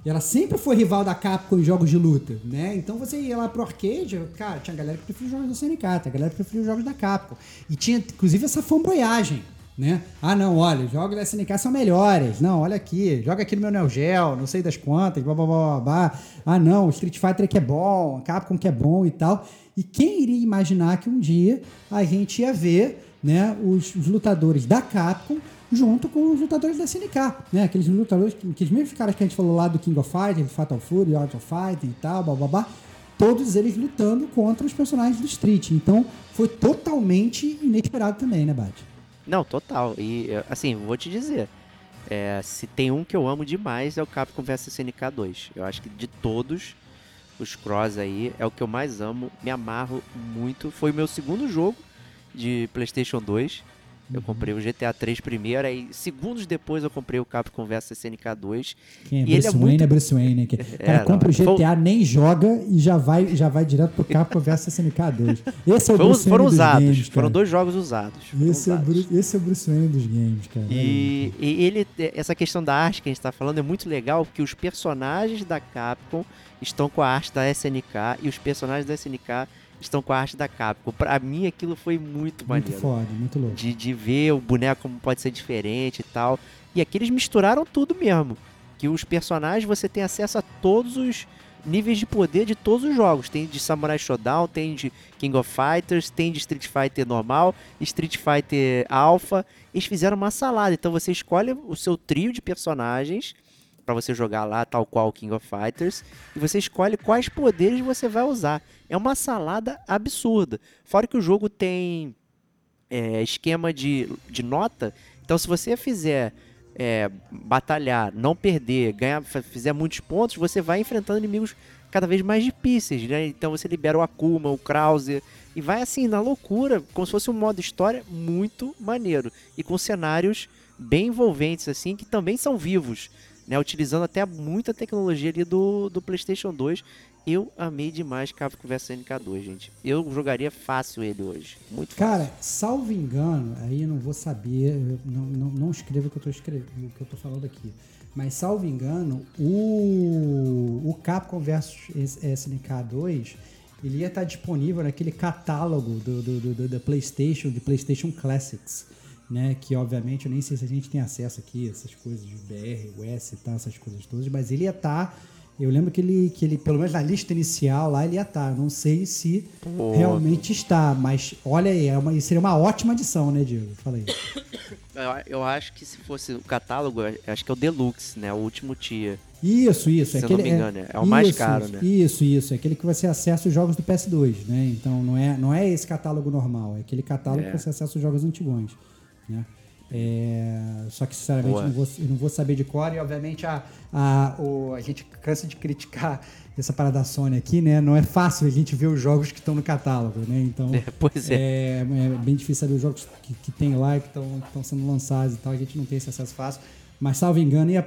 SNK, ela sempre foi rival da Capcom em jogos de luta, né? Então você ia lá pro arcade, cara, tinha galera que preferia os jogos da SNK, tinha galera que preferia os jogos da Capcom. E tinha, inclusive, essa fanboyagem, né? Ah, não, olha, os jogos da SNK são melhores. Não, olha aqui, joga aqui no meu Neo Geo, não sei das quantas, blá, blá, blá, blá. Ah, não, Street Fighter que é bom, Capcom que é bom e tal. E quem iria imaginar que um dia a gente ia ver né, os, os lutadores da Capcom junto com os lutadores da SNK, né? Aqueles lutadores, aqueles mesmos caras que a gente falou lá do King of Fighters, Fatal Fury, Art of Fighting e tal, blá, todos eles lutando contra os personagens do Street. Então foi totalmente inesperado também, né, Bate? Não, total. E assim, vou te dizer. é, se tem um que eu amo demais é o Capcom vs SNK 2. Eu acho que de todos os cross aí é o que eu mais amo. Me amarro muito. Foi o meu segundo jogo de PlayStation 2. Eu comprei o GTA 3 primeiro, aí segundos depois eu comprei o Capcom vs SNK 2. Quem é E Bruce ele é Wayne muito- é Bruce Wayne. Que, o cara não, compra o foi- GTA, nem joga e já vai, já vai direto pro Capcom vs SNK 2. Esse é o Foi- Bruce Wayne foram dos usados, games, foram cara. dois jogos usados. foram Esse é, usados. Bruce, esse é o Bruce Wayne dos games, cara. E, e ele, essa questão da arte que a gente está falando é muito legal, porque os personagens da Capcom estão com a arte da SNK e os personagens da SNK estão com a arte da Capcom. Pra mim aquilo foi muito muito maneiro. foda, muito louco. De, de ver o boneco como pode ser diferente e tal. E aqui eles misturaram tudo mesmo. Que os personagens você tem acesso a todos os, níveis de poder de todos os jogos. Tem de Samurai Shodown, tem de King of Fighters, tem de Street Fighter normal, Street Fighter Alpha. Eles fizeram uma salada. Então você escolhe o seu trio de personagens para você jogar lá, tal qual King of Fighters, e você escolhe quais poderes você vai usar. É uma salada absurda. Fora que o jogo tem é, esquema de, de nota. Então, se você fizer é, batalhar, não perder, ganhar, fizer muitos pontos, você vai enfrentando inimigos cada vez mais difíceis, né? Então você libera o Akuma, o Krauser, e vai assim, na loucura, como se fosse um modo história muito maneiro. E com cenários bem envolventes, assim, que também são vivos, né? Utilizando até muita tecnologia ali do, do PlayStation 2. Eu amei demais Capcom vs NK2, gente. Eu jogaria fácil ele hoje. Muito fácil. Cara, salvo engano, aí eu não vou saber, não, não, não escreva o que eu tô escrevendo, o que eu tô falando aqui. Mas salvo engano, o, o Capcom vs SNK 2 ele ia estar disponível naquele catálogo do, do, do, do- da PlayStation, de PlayStation Classics, né? Que obviamente eu nem sei se a gente tem acesso aqui, essas coisas de BR, US e tal, essas coisas todas, mas ele ia estar. eu lembro que ele, que ele, pelo menos na lista inicial lá, ele ia estar. Não sei se Pô. realmente está, mas olha aí, é uma, seria uma ótima adição, né, Diego? Fala aí. Eu, acho que se fosse o catálogo, acho que é o Deluxe, né? O último tier. Isso, isso. Se eu aquele, não me engano, é o mais caro, né? Isso, isso. É aquele que você acessa os jogos do PS2, né? Então não é, não é esse catálogo normal, é aquele catálogo É. que você acessa os jogos antigões, né? É, só que, sinceramente, Boa. não vou, não vou saber de cor e, obviamente, a, a, o- a gente cansa de criticar essa parada da Sony aqui, né? Não é fácil a gente ver os jogos que estão no catálogo, né? Então, É, pois é. é, é bem difícil saber os jogos que, que tem lá e que estão sendo lançados e tal. A gente não tem esse acesso fácil. Mas, salvo engano, ia,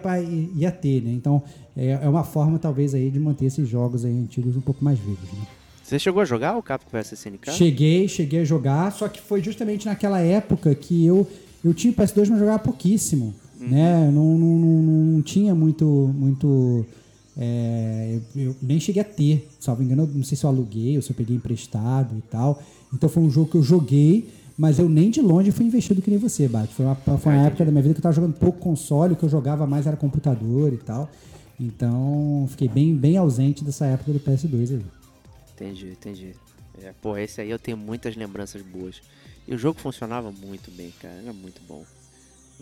ia ter, né? Então, é, é uma forma, talvez, aí de manter esses jogos aí antigos um pouco mais vivos, né? Você chegou a jogar o Capcom vs SNK? Cheguei, cheguei a jogar, só que foi justamente naquela época que eu, eu tinha o PS2, mas jogava pouquíssimo, né? Não, não, não, não tinha muito... muito é, eu, eu nem cheguei a ter, salvo engano, eu não sei se eu aluguei ou se eu peguei emprestado e tal. Então foi um jogo que eu joguei, mas eu nem de longe fui investido que nem você, Bate. Foi uma, foi uma época da minha vida que eu tava jogando pouco console, o que eu jogava mais era computador e tal. Então fiquei bem, bem ausente dessa época do PS2 aí. Entendi, entendi. É, pô, esse aí eu tenho muitas lembranças boas. E o jogo funcionava muito bem, cara. Era muito bom.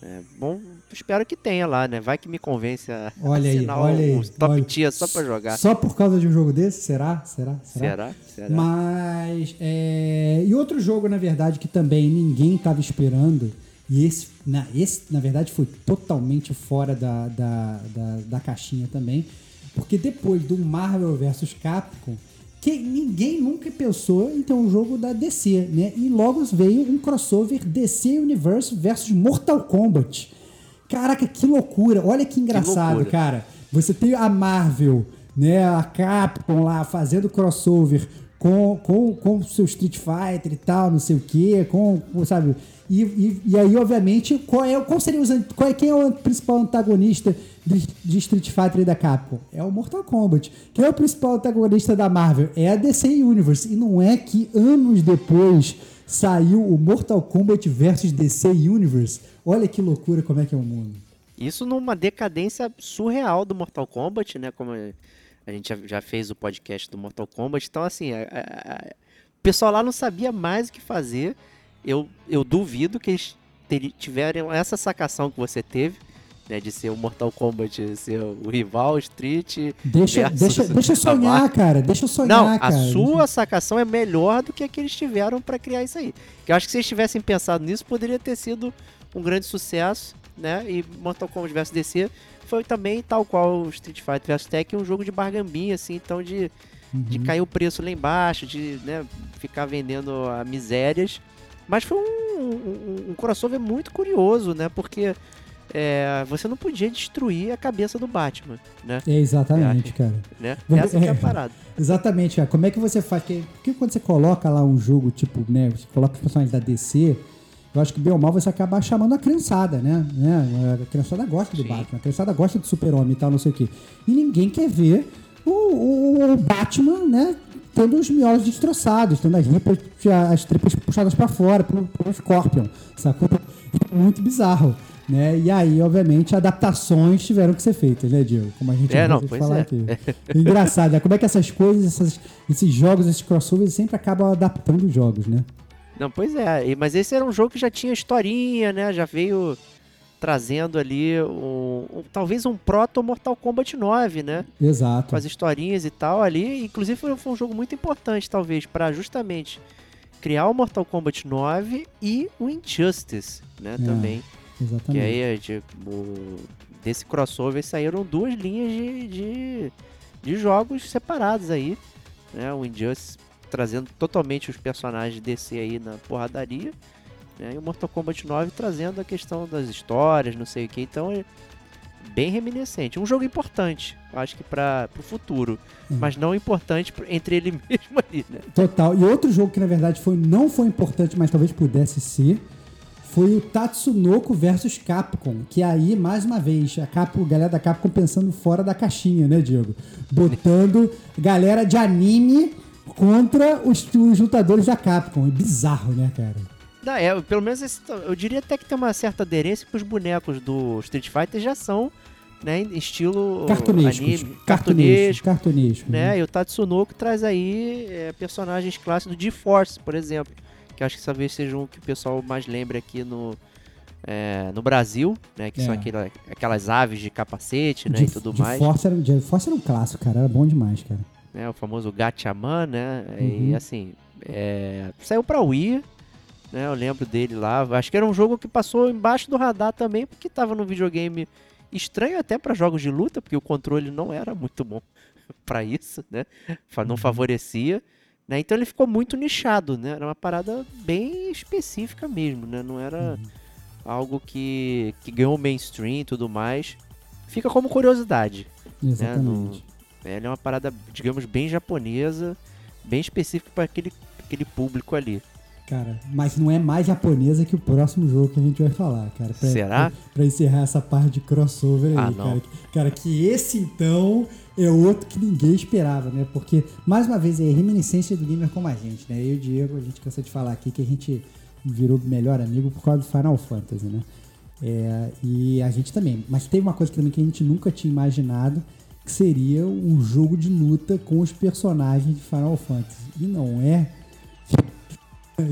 É, bom, espero que tenha lá, né? Vai que me convence a Olha aí, assinar olha aí. o top olha. tier só pra jogar. Só por causa de um jogo desse? Será? Será? Será? Será? Mas. é, E outro jogo, na verdade, que também ninguém estava esperando, e esse na, esse, na verdade, foi totalmente fora da, da, da, da caixinha também, porque depois do Marvel vs Capcom, que ninguém nunca pensou em ter um jogo da DC, né? E logo veio um crossover DC Universe versus Mortal Kombat. Caraca, que loucura! Olha que engraçado, loucura. cara. Você tem a Marvel, né? A Capcom lá fazendo crossover com com, com o seu Street Fighter e tal, não sei o quê, com, com, sabe? E, e, e aí, obviamente, qual é qual seria os, qual é, quem é o principal antagonista de, de Street Fighter e da Capcom? É o Mortal Kombat. Quem é o principal antagonista da Marvel? É a DC Universe. E não é que anos depois saiu o Mortal Kombat versus DC Universe. Olha que loucura como é que é o mundo. Isso numa decadência surreal do Mortal Kombat, né? Como a gente já, já fez o podcast do Mortal Kombat. Então, assim, a- a- a- o pessoal lá não sabia mais o que fazer. Eu, eu duvido que eles tiveram essa sacação que você teve, né? De ser o Mortal Kombat, ser o rival Street. Deixa, deixa, deixa eu sonhar, cara. Deixa eu sonhar, Não, a cara. sua sacação é melhor do que a que eles tiveram pra criar isso aí. Que eu acho que se eles tivessem pensado nisso, poderia ter sido um grande sucesso, né? E Mortal Kombat vs DC foi também, tal qual o Street Fighter vs Tekken, um jogo de bargambinha, assim, então de, de Uhum. cair o preço lá embaixo, de né, ficar vendendo a misérias. Mas foi um, um, um crossover muito curioso, né? Porque é, você não podia destruir a cabeça do Batman, né? É, exatamente, cara. né? Essa que é a é. parada. Exatamente, cara. Como é que você faz? Porque, porque quando você coloca lá um jogo, tipo, né? Você coloca os personagens da DC, eu acho que bem ou mal você acaba chamando a criançada, né? né? A criançada gosta do Sim. Batman, a criançada gosta do super-homem e tal, não sei o quê. E ninguém quer ver o, o- Batman, né? Tendo os miolos destroçados, tendo as tripas, as tripas puxadas pra fora pelo, pelo Scorpion, sacou? É muito bizarro. Né? E aí, obviamente, adaptações tiveram que ser feitas, né, Diego? Como a gente É, não, falar é. aqui. Engraçado, né? Como é que essas coisas, essas- esses jogos, esses crossovers sempre acabam adaptando os jogos, né? Não, pois é. Mas esse era um jogo que já tinha historinha, né? Já veio trazendo ali um, um- talvez um proto Mortal Kombat 9, né? Exato. Com as historinhas e tal ali. Inclusive foi, foi um jogo muito importante, talvez, para justamente criar o Mortal Kombat 9 e o Injustice, né? É, Também. Que Exatamente. aí, é de- o- desse crossover saíram duas linhas de, de, de jogos separados aí. Né? O Injustice trazendo totalmente os personagens DC aí na porradaria. Né? E o Mortal Kombat 9 trazendo a questão das histórias, não sei o que. Então é bem reminiscente. Um jogo importante, acho que para o futuro. Hum. Mas não importante entre ele mesmo ali, né? Total. E outro jogo que na verdade foi, não foi importante, mas talvez pudesse ser, foi o Tatsunoko versus Capcom. Que aí, mais uma vez, a Capcom, a galera da Capcom pensando fora da caixinha, né, Diego? Botando galera de anime contra os, os lutadores da Capcom. É bizarro, né, cara? Não, é, pelo menos esse- eu diria até que tem uma certa aderência que os bonecos do Street Fighter já são, né, estilo Cartunescos. anime, Cartunesco. né? E o Tatsunoko traz aí é, personagens clássicos do GeForce, por exemplo, que eu acho que talvez seja um que o pessoal mais lembra aqui no é, no Brasil, né, que são É. aquela- aquelas aves de capacete, né, de, e tudo mais, Force era, de Force era um clássico, cara. Era bom demais, cara. né, o famoso Gatchaman, né? Uhum. E assim, é, saiu pra Wii, né? Eu lembro dele lá. Acho que era um jogo que passou embaixo do radar também, porque tava num videogame estranho até pra jogos de luta, porque o controle não era muito bom pra isso, né? Não favorecia. Né? Então ele ficou muito nichado, né? Era uma parada bem específica mesmo, né? Não era algo que, que ganhou mainstream e tudo mais. Fica como curiosidade. Exatamente. Ele é uma parada, digamos, bem japonesa, bem específica para aquele, aquele público ali. Cara, mas não é mais japonesa que o próximo jogo que a gente vai falar, cara. Pra, Será? Pra, pra encerrar essa parte de crossover aí, Ah, cara. não. Que- Cara, que esse então é outro que ninguém esperava, né? Porque, mais uma vez, é reminiscência do gamer como a gente, né? Eu e o Diego, a gente cansa de falar aqui que a gente virou melhor amigo por causa do Final Fantasy, né? É, e a gente também. Mas teve uma coisa também que a gente nunca tinha imaginado, que seria um jogo de luta com os personagens de Final Fantasy. E não é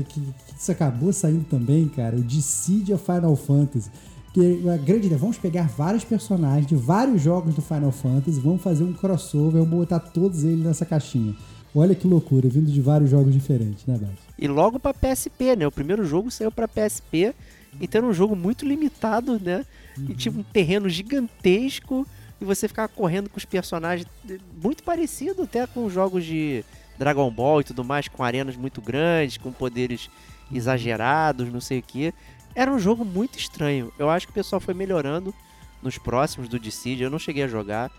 que, que isso acabou saindo também, cara, o Dissidia Final Fantasy. Que a grande ideia, vamos pegar vários personagens de vários jogos do Final Fantasy, vamos fazer um crossover, vamos botar todos eles nessa caixinha. Olha que loucura, vindo de vários jogos diferentes, né, Baixo? E logo para PSP, né? O primeiro jogo saiu para PSP, então era um jogo muito limitado, né? E tinha um terreno gigantesco e você ficava correndo com os personagens muito parecido até com jogos de Dragon Ball e tudo mais, com arenas muito grandes, com poderes exagerados, não sei o que. Era um jogo muito estranho. Eu acho que o pessoal foi melhorando nos próximos do Dissidia. Eu não cheguei a jogar,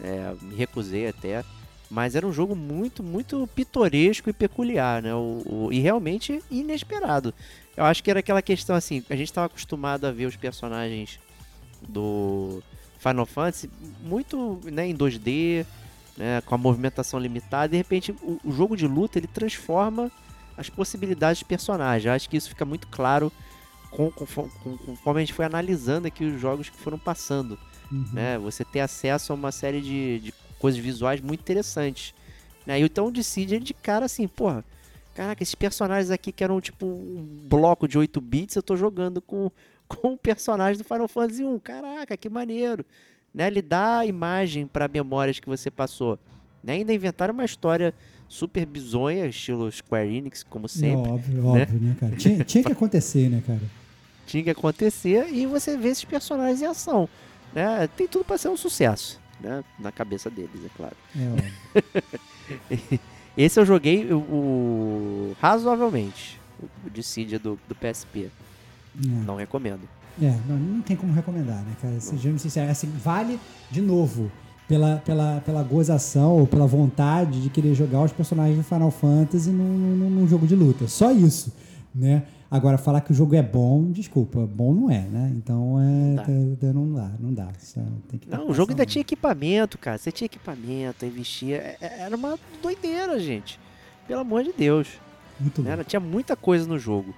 é, me recusei até. Mas era um jogo muito, muito pitoresco e peculiar, né? O, o- e realmente inesperado. Eu acho que era aquela questão assim, a gente estava acostumado a ver os personagens do Final Fantasy muito né, em 2D, né, com a movimentação limitada, de repente o, o jogo de luta ele transforma as possibilidades de personagem. Eu acho que isso fica muito claro com, com, com- conforme a gente foi analisando aqui os jogos que foram passando né? Você ter acesso a uma série de, de coisas visuais muito interessantes. Né? E então o ele de cara assim, porra, caraca, esses personagens aqui que eram tipo um bloco de 8 bits, eu tô jogando com, com o personagem do Final Fantasy 1. Caraca, que maneiro. Né? Ele dá imagem para memórias que você passou. Né? Ainda inventaram uma história super bizonha, estilo Square Enix, como sempre. É óbvio, né? óbvio, né, cara? Tinha, tinha que acontecer, né, cara? tinha que acontecer e você vê esses personagens em ação. Né? Tem tudo para ser um sucesso, né? Na cabeça deles, é claro. É. Esse eu joguei o, o- razoavelmente, o Dissidia do, do PSP. Não recomendo. É, não, não tem como recomendar, né, cara? Sejamos sinceros. Assim, vale, de novo, pela, pela, pela gozação ou pela vontade de querer jogar os personagens do Final Fantasy num, num, num jogo de luta. Só isso, né? Agora, falar que o jogo é bom, desculpa, bom não é, né? Então, é, dá. tá- tá- não dá, não dá. Não, o jogo ainda tinha equipamento, cara. Você tinha equipamento, aí vestia. É- é- Era uma doideira, gente. Pelo amor de Deus. Muito né? bom. Tinha muita coisa no jogo.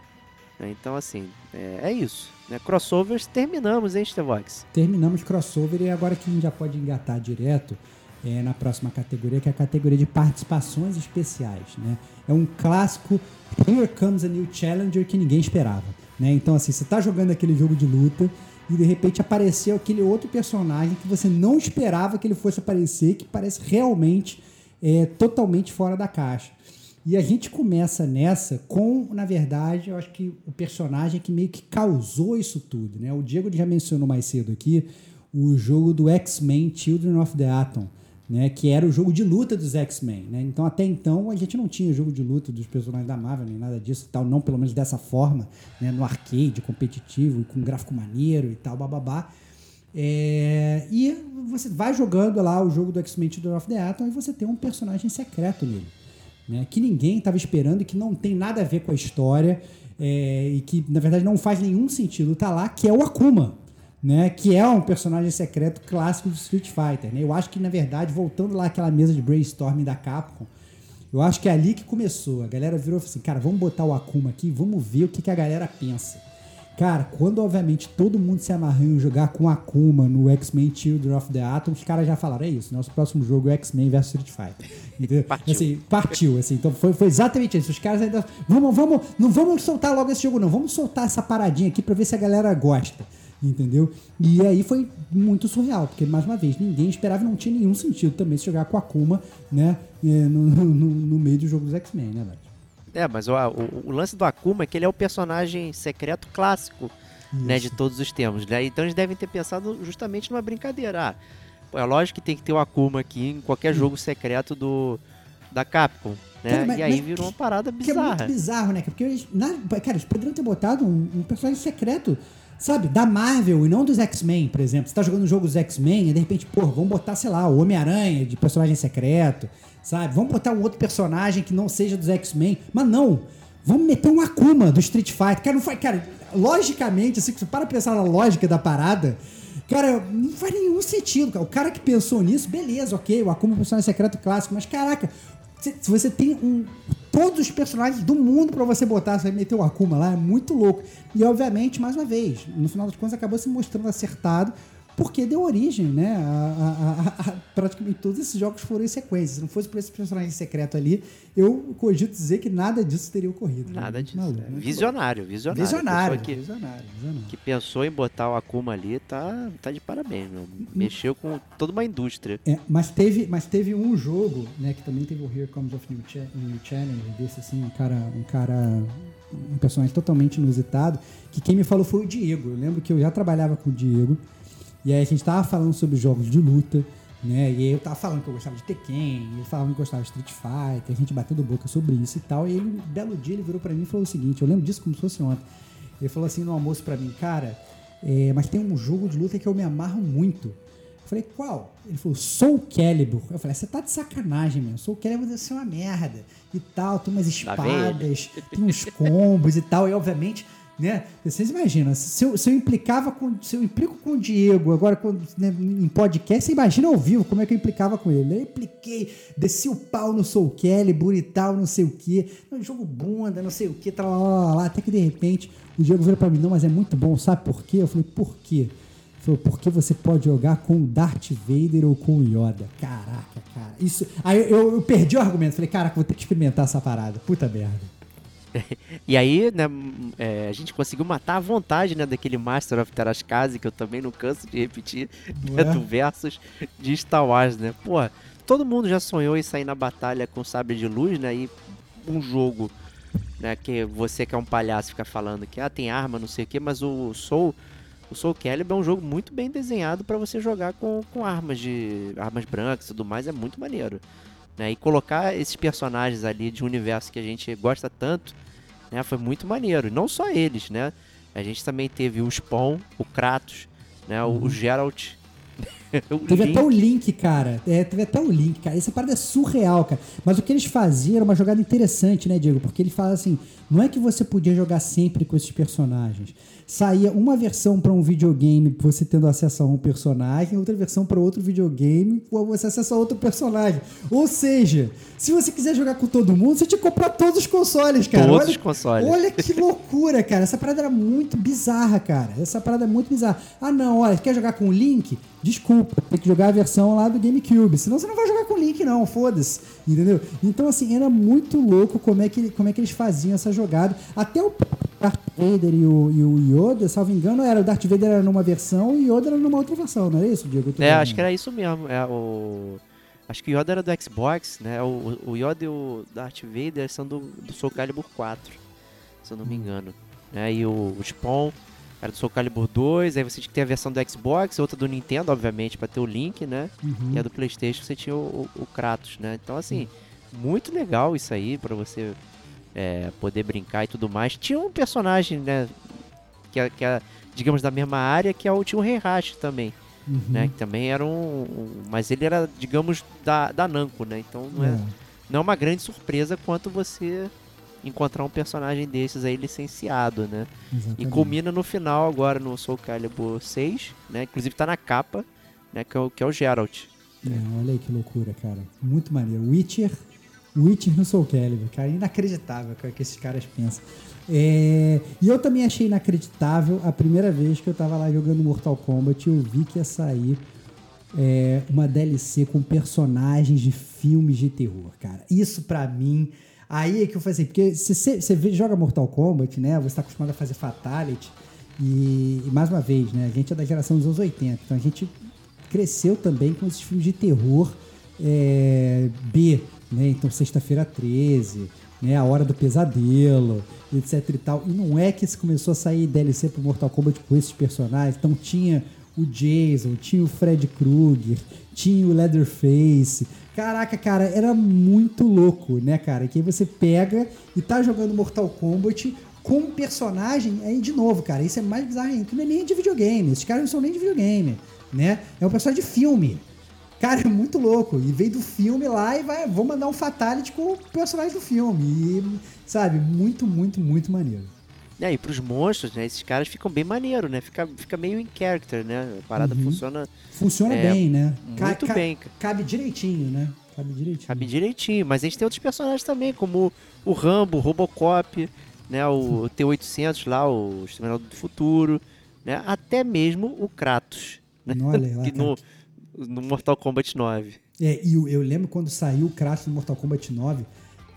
né? Então, assim, é, é isso. Né? Crossovers terminamos, hein, Stevox? Terminamos crossover e agora que a gente já pode engatar direto é, na próxima categoria, que é a categoria de participações especiais. Né? É um clássico Here Comes a New Challenger que ninguém esperava. Né? Então, assim, você tá jogando aquele jogo de luta e de repente apareceu aquele outro personagem que você não esperava que ele fosse aparecer, que parece realmente é, totalmente fora da caixa. E a gente começa nessa com, na verdade, eu acho que o personagem que meio que causou isso tudo. Né? O Diego já mencionou mais cedo aqui o jogo do X-Men Children of the Atom né, que era o jogo de luta dos X-Men. Né? Então, até então, a gente não tinha jogo de luta dos personagens da Marvel, nem nada disso e tal, não pelo menos dessa forma, né, no arcade, competitivo, com gráfico maneiro e tal, bababá. É, e você vai jogando lá o jogo do X-Men Children of the Atom e você tem um personagem secreto nele, né, que ninguém estava esperando e que não tem nada a ver com a história é, e que, na verdade, não faz nenhum sentido tá lá, que é o Akuma né, que é um personagem secreto clássico do Street Fighter. Né? Eu acho que, na verdade, voltando lá àquela mesa de brainstorming da Capcom, eu acho que é ali que começou. A galera virou assim, cara, vamos botar o Akuma aqui, vamos ver o que, que a galera pensa. Cara, quando obviamente todo mundo se amarrou em jogar com Akuma no X-Men Children of the Atom, os caras já falaram, é isso, nosso próximo jogo é X-Men vs Street Fighter. Entendeu? Partiu. Assim, partiu, assim. Então foi, foi exatamente isso. Os caras ainda. Vamos, vamos, não vamos soltar logo esse jogo, não. Vamos soltar essa paradinha aqui pra ver se a galera gosta entendeu? E aí foi muito surreal, porque, mais uma vez, ninguém esperava não tinha nenhum sentido também se jogar com a Akuma, né, no, no, no meio do jogo dos X-Men, né, Nath? É, mas o, o, o lance do Akuma é que ele é o personagem secreto clássico, né, de todos os tempos, né? Então eles devem ter pensado justamente numa brincadeira. Ah, é lógico que tem que ter o Akuma aqui em qualquer jogo secreto do da Capcom, né? Cara, mas- e aí virou uma parada Que é muito bizarra. bizarro, né? Porque, eles, na, cara, eles poderiam ter botado um, um personagem secreto, sabe? Da Marvel e não dos X-Men, por exemplo. Você tá jogando um jogo dos X-Men e de repente, pô, vamos botar, sei lá, o Homem-Aranha de personagem secreto, sabe? Vamos botar um outro personagem que não seja dos X-Men. Mas não! Vamos meter um Akuma do Street Fighter. Cara, não faz. Cara, logicamente, assim, para pensar na lógica da parada. Cara, não faz nenhum sentido, cara. O cara que pensou nisso, beleza, ok, o Akuma é um personagem secreto clássico, mas caraca, se, você tem um, todos os personagens do mundo pra você botar, você vai meter o Akuma lá, é muito louco. E obviamente, mais uma vez, no final das contas acabou se mostrando acertado, porque deu origem, né? A, a- a- praticamente todos esses jogos foram em sequência. Se não fosse por esse personagem secreto ali, eu cogito dizer que nada disso teria ocorrido. né? Nada disso. Maluco, é. né? Visionário, visionário. Visionário, que, visionário, visionário. que pensou em botar o Akuma ali tá, tá de parabéns, meu. Mexeu com toda uma indústria. É, mas, teve, mas teve um jogo, né, que também teve o Here Comes of New, Cha New Challenge, desse assim, um cara, um cara, um personagem totalmente inusitado, que quem me falou foi o Diego. Eu lembro que eu já trabalhava com o Diego, e aí a gente tava falando sobre jogos de luta, né, e eu tava falando que eu gostava de Tekken, ele falava que gostava de Street Fighter, a gente batendo boca sobre isso e tal, e ele, um belo dia, ele virou pra mim e falou o seguinte, eu lembro disso como se fosse ontem, ele falou assim no almoço pra mim, cara, é, mas tem um jogo de luta que eu me amarro muito, eu falei, qual? Ele falou, Soul Calibur. Eu falei, você tá de sacanagem, meu. Soul Calibur deve ser uma merda. E tal, tem umas espadas, tem uns combos e tal. E obviamente, né? Vocês imaginam, se eu, se eu implicava com. Se eu implico com o Diego, agora quando, né, em podcast, você imagina ao vivo como é que eu implicava com ele. Eu impliquei, desci o pau no Soul Calibur e tal, não sei o. Não, jogo bunda, não sei o quê, tal, lá, lá, lá. Até que de repente o Diego virou pra mim, não, mas é muito bom, sabe por quê? Eu falei, por quê? Falou, porque você pode jogar com o Darth Vader ou com o Yoda. Caraca, cara. Isso. Aí eu, eu perdi o argumento. Falei, caraca, vou ter que experimentar essa parada. Puta merda. E aí, né, é, a gente conseguiu matar a vontade, né, daquele Master of Terascase, que eu também não canso de repetir, né, do Versus de Star Wars, né? Pô, todo mundo já sonhou em sair na batalha com sabre de luz, né, e um jogo, né, que você que é um palhaço fica falando que, ah, tem arma, não sei o que, mas o Soul... O Soul Calibur é um jogo muito bem desenhado pra você jogar com, com armas de armas brancas e tudo mais, é muito maneiro. Né? E colocar esses personagens ali de um universo que a gente gosta tanto, né? Foi muito maneiro. E não só eles, né? A gente também teve o Spawn, o Kratos, né? O, o Geralt, Teve link- até o link, cara. É, teve até o link, cara. Essa parada é surreal, cara. Mas o que eles faziam era uma jogada interessante, né, Diego? Porque ele fala assim: não é que você podia jogar sempre com esses personagens. Saía uma versão pra um videogame, você tendo acesso a um personagem, outra versão pra outro videogame, com você acesso a outro personagem. Ou seja, se você quiser jogar com todo mundo, você tinha que comprar todos os consoles, cara. Todos Olha- os consoles. Olha que loucura, cara. Essa parada era muito bizarra, cara. Essa parada é muito bizarra. Ah, não, olha, quer jogar com o Link? Desculpa, tem que jogar a versão lá do GameCube. Senão você não vai jogar com o Link, não, foda-se. Entendeu? Então, assim, era muito louco como é que, como é que eles faziam essa jogada. Até o Darth Vader e o, e o Yoda, salvo engano, era o Darth Vader era numa versão e o Yoda era numa outra versão, não era isso, Diego? É, acho que era isso mesmo. É, o... Acho que o Yoda era do Xbox, né? O, o Yoda e o Darth Vader são do, do Soul Calibur 4, se eu não me engano. Né? E o, o Spawn era do Soul Calibur 2, aí você tinha que ter a versão do Xbox, outra do Nintendo, obviamente, pra ter o Link, né? Uhum. E a do Playstation você tinha o, o, o Kratos, né? Então, assim, muito legal isso aí pra você é, poder brincar e tudo mais. Tinha um personagem, né? Que é, que é, digamos, da mesma área, que é o, tinha o Heihachi também Uhum. né? Que também era um, um- Mas ele era, digamos, da, da Namco, né? Então não é, É. não é uma grande surpresa quanto você encontrar um personagem desses aí licenciado, né? E Exatamente. culmina no final agora no Soul Calibur 6, né? Inclusive tá na capa, né? Que é o, que é o Geralt. É, olha aí que loucura, cara. Muito maneiro. Witcher, Witcher no Soul Calibur, cara. Inacreditável o que esses caras pensam. É, E eu também achei inacreditável a primeira vez que eu tava lá jogando Mortal Kombat eu vi que ia sair é, uma DLC com personagens de filmes de terror, cara. Isso pra mim. Aí é que eu falei assim, porque você você joga Mortal Kombat, né? Você tá acostumado a fazer Fatality. E, e mais uma vez, né? A gente é da geração dos anos 80, então a gente cresceu também com esses filmes de terror é, B, né? Então, Sexta-feira 13, né? A Hora do Pesadelo, etc e tal. E não é que se começou a sair DLC pro Mortal Kombat com esses personagens. Então, tinha o Jason, tinha o Fred Krueger, tinha o Leatherface. Caraca, cara, era muito louco, né, cara? Que aí você pega e tá jogando Mortal Kombat com um personagem, aí de novo, cara, isso é mais bizarro ainda, que não é nem de videogame, esses caras não são nem de videogame, né? É um personagem de filme. Cara, é muito louco. E veio do filme lá e vai, vou mandar um fatality com o personagem do filme. E, sabe, muito, muito, muito maneiro. É, e pros monstros, né? Esses caras ficam bem maneiro, né? Fica, fica meio em character, né? A parada Uhum. funciona Funciona É, bem, né? muito bem, cara. Cabe direitinho, né? Cabe direitinho. Cabe direitinho, mas a gente tem outros personagens também, como o Rambo, o Robocop, né, o T-800 lá, o Exterminador do Futuro, né, até mesmo o Kratos, né, Olha lá, que no, no Mortal Kombat 9. É, e eu, eu lembro quando saiu o Kratos no Mortal Kombat 9,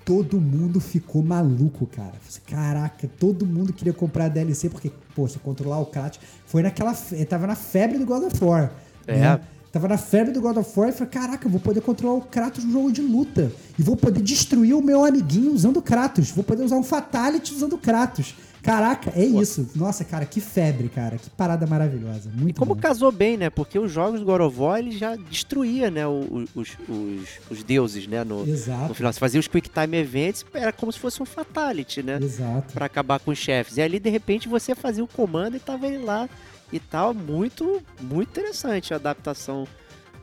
todo mundo ficou maluco, cara. Falei, Caraca, todo mundo queria comprar a DLC, porque, pô, você controlar o Kratos. Foi naquela. fe- Tava na febre do God of War. É. né? Tava na febre do God of War e falei, caraca, eu vou poder controlar o Kratos no jogo de luta. E vou poder destruir o meu amiguinho usando o Kratos. Vou poder usar um Fatality usando o Kratos. Caraca, é isso. Nossa, cara, que febre, cara. Que parada maravilhosa. Muito E como bom. casou bem, né, porque os jogos do God of War, ele já destruía, né, o- o- os, os, os deuses, né, no, Exato. no final. Você fazia os Quick Time Events, era como se fosse um Fatality, né, Exato. Pra acabar com os chefes. E ali, de repente, você fazia o comando e tava ele lá e tal. Muito, muito interessante a adaptação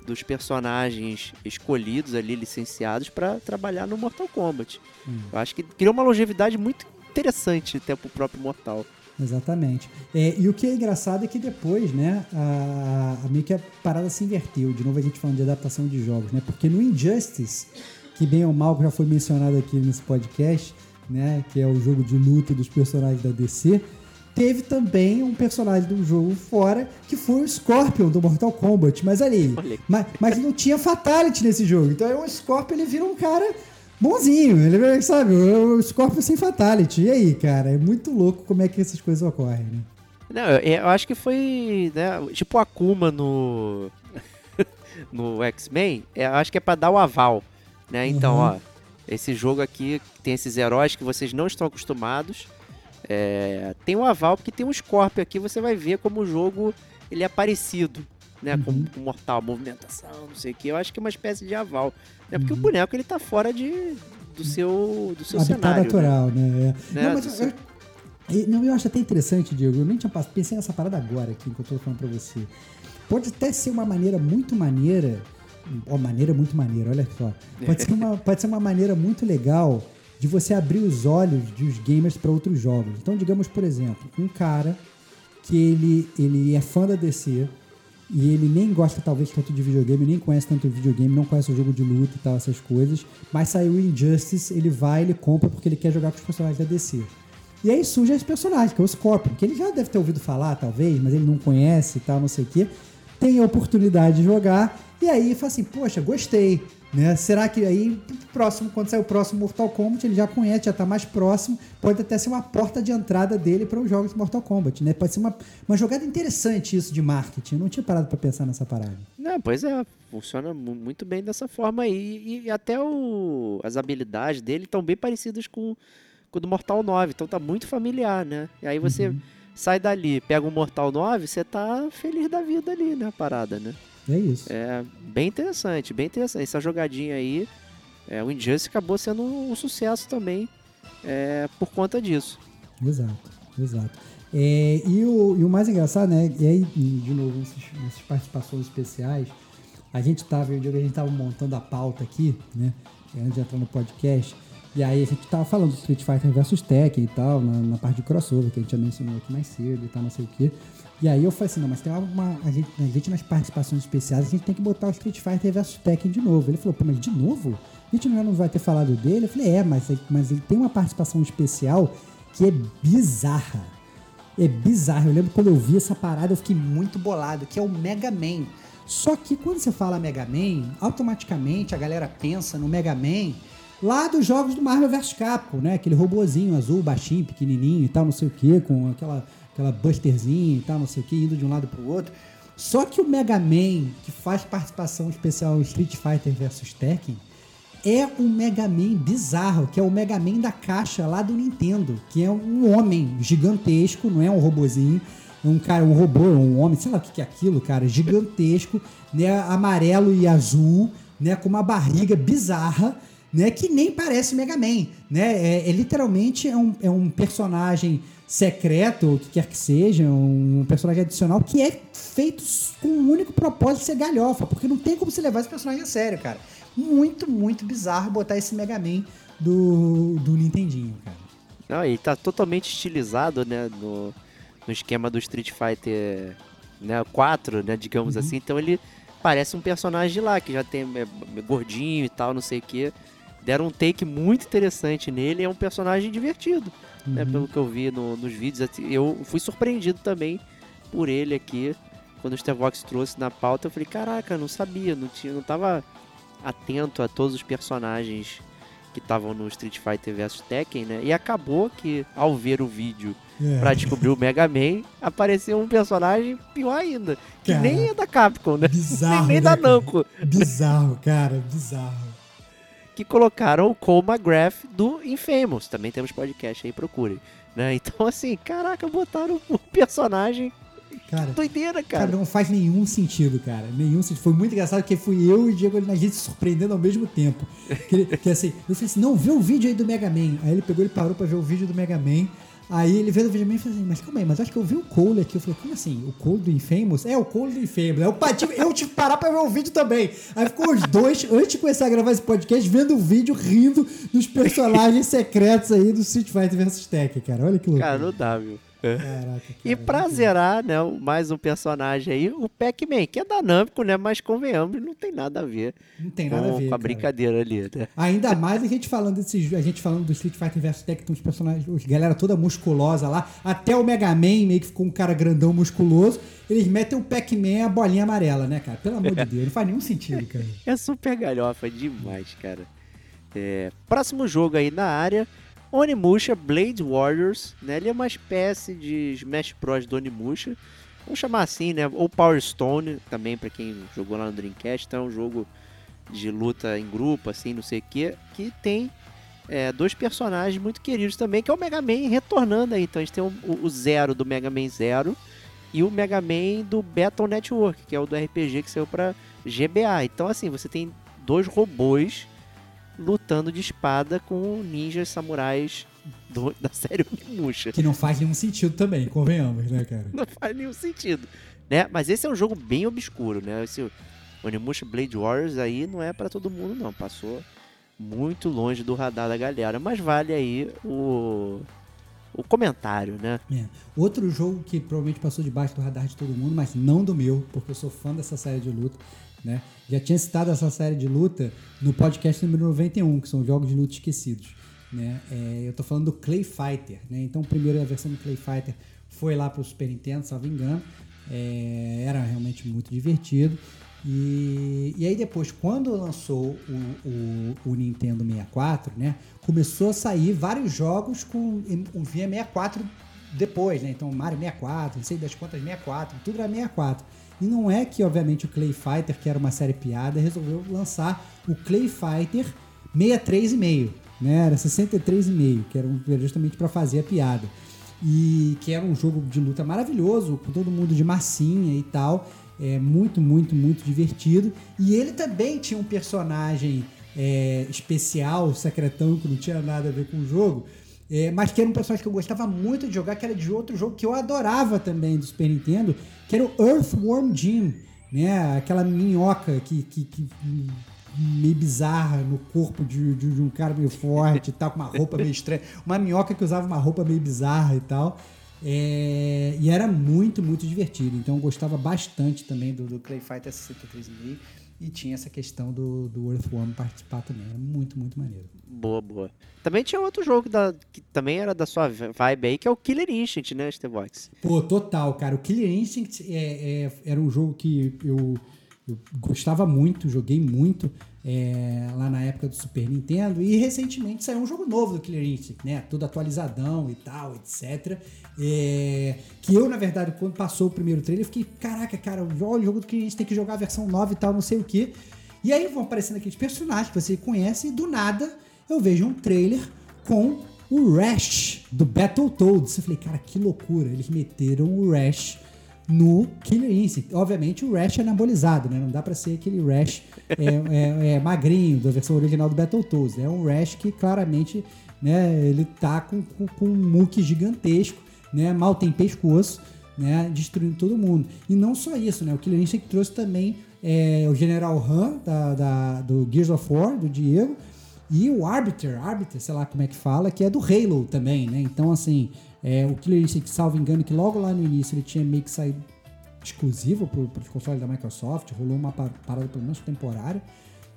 dos personagens escolhidos ali, licenciados, pra trabalhar no Mortal Kombat. Hum. Eu acho que criou uma longevidade muito interessante até pro próprio Mortal. Exatamente. É, e o que é engraçado é que depois, né, a, a- meio que a parada se inverteu. De novo a gente falando de adaptação de jogos, né? Porque no Injustice, que bem ou mal já foi mencionado aqui nesse podcast, né, que é o jogo de luta dos personagens da DC, teve também um personagem do jogo fora, que foi o Scorpion do Mortal Kombat. Mas ali, mas, mas não tinha Fatality nesse jogo. Então aí o Scorpion ele vira um cara bonzinho. Ele vira, sabe, o Scorpion sem Fatality. E aí, cara, é muito louco como é que essas coisas ocorrem, né? Não, eu, eu acho que foi, né, tipo o Akuma no no X-Men, é, eu acho que é pra dar o aval, né? Então, Uhum. ó, esse jogo aqui tem esses heróis que vocês não estão acostumados. é, tem um aval porque tem um Scorpio aqui, você vai ver como o jogo ele é parecido, né, Uhum. com, com Mortal, movimentação, não sei o que. Eu acho que é uma espécie de aval, né? Porque Uhum. o boneco ele tá fora de do seu do seu Habitat cenário, né? natural, né? É. Né, Não, mas eu, seu- eu- não, eu acho até interessante, Diego. Eu nem tinha passado, pensei nessa parada agora aqui, enquanto eu tô falando pra você. pode até ser uma maneira muito maneira. Ó, maneira muito maneira, olha só. Pode ser uma, pode ser uma maneira muito legal de você abrir os olhos dos gamers para outros jogos. Então, digamos, por exemplo, um cara que ele, ele é fã da DC e ele nem gosta talvez tanto de videogame, nem conhece tanto videogame, não conhece o jogo de luta e tal, essas coisas, mas saiu Injustice, ele vai, ele compra porque ele quer jogar com os personagens da DC. E aí surge esse personagem, que é o Scorpion, que ele já deve ter ouvido falar, talvez, mas ele não conhece e tal, não sei o quê. Tem a oportunidade de jogar, e aí fala assim, poxa, gostei. Né? Será que aí, próximo, quando sair o próximo Mortal Kombat, ele já conhece, já tá mais próximo, pode até ser uma porta de entrada dele para os jogos de Mortal Kombat, né? Pode ser uma, uma jogada interessante isso de marketing. Eu não tinha parado para pensar nessa parada. Não, pois é, funciona mu- muito bem dessa forma aí. E até o, as habilidades dele estão bem parecidas com, com o do Mortal 9, então tá muito familiar, né? E aí você sai dali, pega o Mortal 9, você tá feliz da vida ali, né? A parada, né? É isso. É bem interessante, bem interessante. Essa jogadinha aí, é, o Injustice acabou sendo um, sucesso também é, por conta disso. Exato, exato. É, e, o, e o mais engraçado, né? E aí, de novo, nessas, nessas participações especiais, a gente tava, eu o Diogo, a gente tava montando a pauta aqui, né? Antes de entrar no podcast. E aí a gente tava falando do Street Fighter vs Tekken e tal, na, na parte de crossover, que a gente já mencionou aqui mais cedo e tal, não sei o quê. E aí eu falei assim, não, mas tem uma, a, gente, a gente nas participações especiais, a gente tem que botar o Street Fighter vs Tekken de novo. Ele falou, pô, mas de novo? A gente não vai ter falado dele? Eu falei, é, mas, mas ele tem uma participação especial que é bizarra. É bizarro. Eu lembro quando eu vi essa parada, eu fiquei muito bolado, que é o Mega Man. Só que quando você fala Mega Man, automaticamente a galera pensa no Mega Man lá dos jogos do Marvel vs Capcom, né? Aquele robozinho azul, baixinho, pequenininho e tal, não sei o que, com aquela, aquela busterzinha e tal, não sei o que, indo de um lado pro outro. Só que o Mega Man, que faz participação especial em Street Fighter vs Tekken, é um Mega Man bizarro, que é o Mega Man da caixa lá do Nintendo, que é um homem gigantesco, não é um robozinho, é um cara, um robô, um homem, sei lá o que que é aquilo, cara, gigantesco, né, amarelo e azul, né, com uma barriga bizarra, né, que nem parece Mega Man, né, é, é literalmente é um, é um personagem secreto, o que quer que seja, um personagem adicional que é feito com o único propósito de ser galhofa, porque não tem como se levar esse personagem a sério, cara. Muito, muito bizarro botar esse Mega Man do, do Nintendinho, cara. Não, e tá totalmente estilizado, né, no, no esquema do Street Fighter né, 4, né, digamos assim. Então ele parece um personagem lá, que já tem é, é, gordinho e tal, não sei o quê. Deram um take muito interessante nele, é um personagem divertido, né, pelo que eu vi no- nos vídeos. assim, Eu fui surpreendido também por ele aqui, quando o Stevox trouxe na pauta. Eu falei, caraca, não sabia, não, tinha, não tava atento a todos os personagens que estavam no Street Fighter vs Tekken, né? E acabou que, ao ver o vídeo É. pra descobrir o Mega Man, apareceu um personagem pior ainda, que Cara, nem é da Capcom, né? Bizarro, nem né, da cara? Namco, Bizarro, cara, bizarro. Que colocaram o Cole McGrath do Infamous. Também temos podcast aí, procurem. Né? Então, assim, caraca, botaram o personagem. Cara, Doideira, cara, cara. não faz nenhum sentido, cara. Nenhum sentido. Foi muito engraçado porque fui eu e o Diego ali na gente se surpreendendo ao mesmo tempo. Que, ele- que assim, eu falei assim, não, vê o vídeo aí do Mega Man. Aí ele pegou, ele parou pra ver o vídeo do Mega Man. Aí ele veio Mega Man e falou assim, mas calma aí, mas acho que eu vi o Cole aqui. Eu falei, como assim? O Cole do Infamous? É, o Cole do Infamous. Eu, tive- eu tive que parar pra ver o vídeo também. Aí ficou os dois, antes de começar a gravar esse podcast, vendo o vídeo, rindo dos personagens secretos aí do Street Fighter vs Tekken, cara. Olha que loucura. Cara, não dá, viu? Caraca, E pra zerar, né, mais um personagem aí, o Pac-Man, que é dinâmico, né, mas convenhamos, não tem nada a ver Não tem com, nada a ver, com a cara. brincadeira ali, né? Ainda mais a gente falando desses, a gente falando do Street Fighter vs Tekken, tem uns personagens, os galera toda musculosa lá, até o Mega Man meio que ficou um cara grandão musculoso, eles metem o Pac-Man a bolinha amarela, né, cara? Pelo amor de Deus, não faz nenhum sentido, cara. É super galhofa demais, cara. É, próximo jogo aí na área, Onimusha Blade Warriors, né? Ele é uma espécie de Smash Bros do Onimusha. Vamos chamar assim, né? Ou Power Stone, também pra quem jogou lá no Dreamcast. Então é um jogo de luta em grupo, assim, não sei o que, que tem é, dois personagens muito queridos também, que é o Mega Man retornando aí. Então a gente tem o, o- Zero do Mega Man Zero e o Mega Man do Battle Network, que é o do RPG que saiu pra GBA. Então, assim, você tem dois robôs lutando de espada com ninjas samurais do- da série Onimusha. Que não faz nenhum sentido também, convenhamos, né, cara? Não faz nenhum sentido. né? Mas esse é um jogo bem obscuro, né? Esse Onimusha Blade Warriors aí não é pra todo mundo, não. Passou muito longe do radar da galera, mas vale aí o, o comentário, né? É. Outro jogo que provavelmente passou debaixo do radar de todo mundo, mas não do meu, porque eu sou fã dessa série de luta. Né? Já tinha citado essa série de luta no podcast número 91, que são jogos de luta esquecidos. Né? É, eu tô falando do Clay Fighter. Né? Então, primeiro a versão do Clay Fighter foi lá pro Super Nintendo, salvo engano. É, era realmente muito divertido. E, e aí depois, quando lançou o, o, o Nintendo 64, né, começou a sair vários jogos com um via 64 depois, né? Então Mario 64, não sei das quantas 64, tudo era 64. E não é que, obviamente, o Clay Fighter, que era uma série piada, resolveu lançar o Clay Fighter 63,5, né? Era 63,5, que era justamente para fazer a piada. E que era um jogo de luta maravilhoso, com todo mundo de massinha e tal. É muito, muito, muito divertido. E ele também tinha um personagem é, especial, secretão, que não tinha nada a ver com o jogo. É, mas que era um personagem que eu gostava muito de jogar, que era de outro jogo que eu adorava também do Super Nintendo, que era o Earthworm Jim, né? Aquela minhoca que, que, que meio bizarra no corpo de, de- de um cara meio forte e tal, com uma roupa meio estranha. Uma minhoca que usava uma roupa meio bizarra e tal. É, e era muito, muito divertido. Então eu gostava bastante também do, do Clay Fighter 63,5 e tinha essa questão do, do Earthworm participar também. Era muito, muito maneiro. Boa, boa. Também tinha outro jogo da, que também era da sua vibe aí, que é o Killer Instinct, né, Stevox? Pô, total, cara. O Killer Instinct é- é- era um jogo que eu, eu gostava muito, joguei muito é, lá na época do Super Nintendo. E recentemente saiu um jogo novo do Killer Instinct, né? Todo atualizadão e tal, etc. É, que eu, na verdade, quando passou o primeiro trailer, fiquei, caraca, cara, olha o jogo do Killer Instinct, tem que jogar a versão nova e tal, não sei o quê. E aí vão aparecendo aqueles personagens que você conhece e do nada eu vejo um trailer com o Rash do Battletoads. Eu falei, cara, que loucura. Eles meteram o Rash no Killer Instinct. Obviamente o Rash é anabolizado, né? Não dá pra ser aquele Rash é, é- é magrinho da versão original do Battletoads. É um Rash que claramente né, ele tá com, com, com um muque gigantesco, né? Mal tem pescoço, né? Destruindo todo mundo. E não só isso, né? O Killer Instinct trouxe também é, o General Han da, da- do Gears of War, do Diego, e o Arbiter, Arbiter, sei lá como é que fala, que é do Halo também, né? Então, assim, é, o Killer Instinct, salvo engano, que logo lá no início ele tinha meio que saído exclusivo para os consoles da Microsoft, rolou uma pa- parada pelo menos temporária.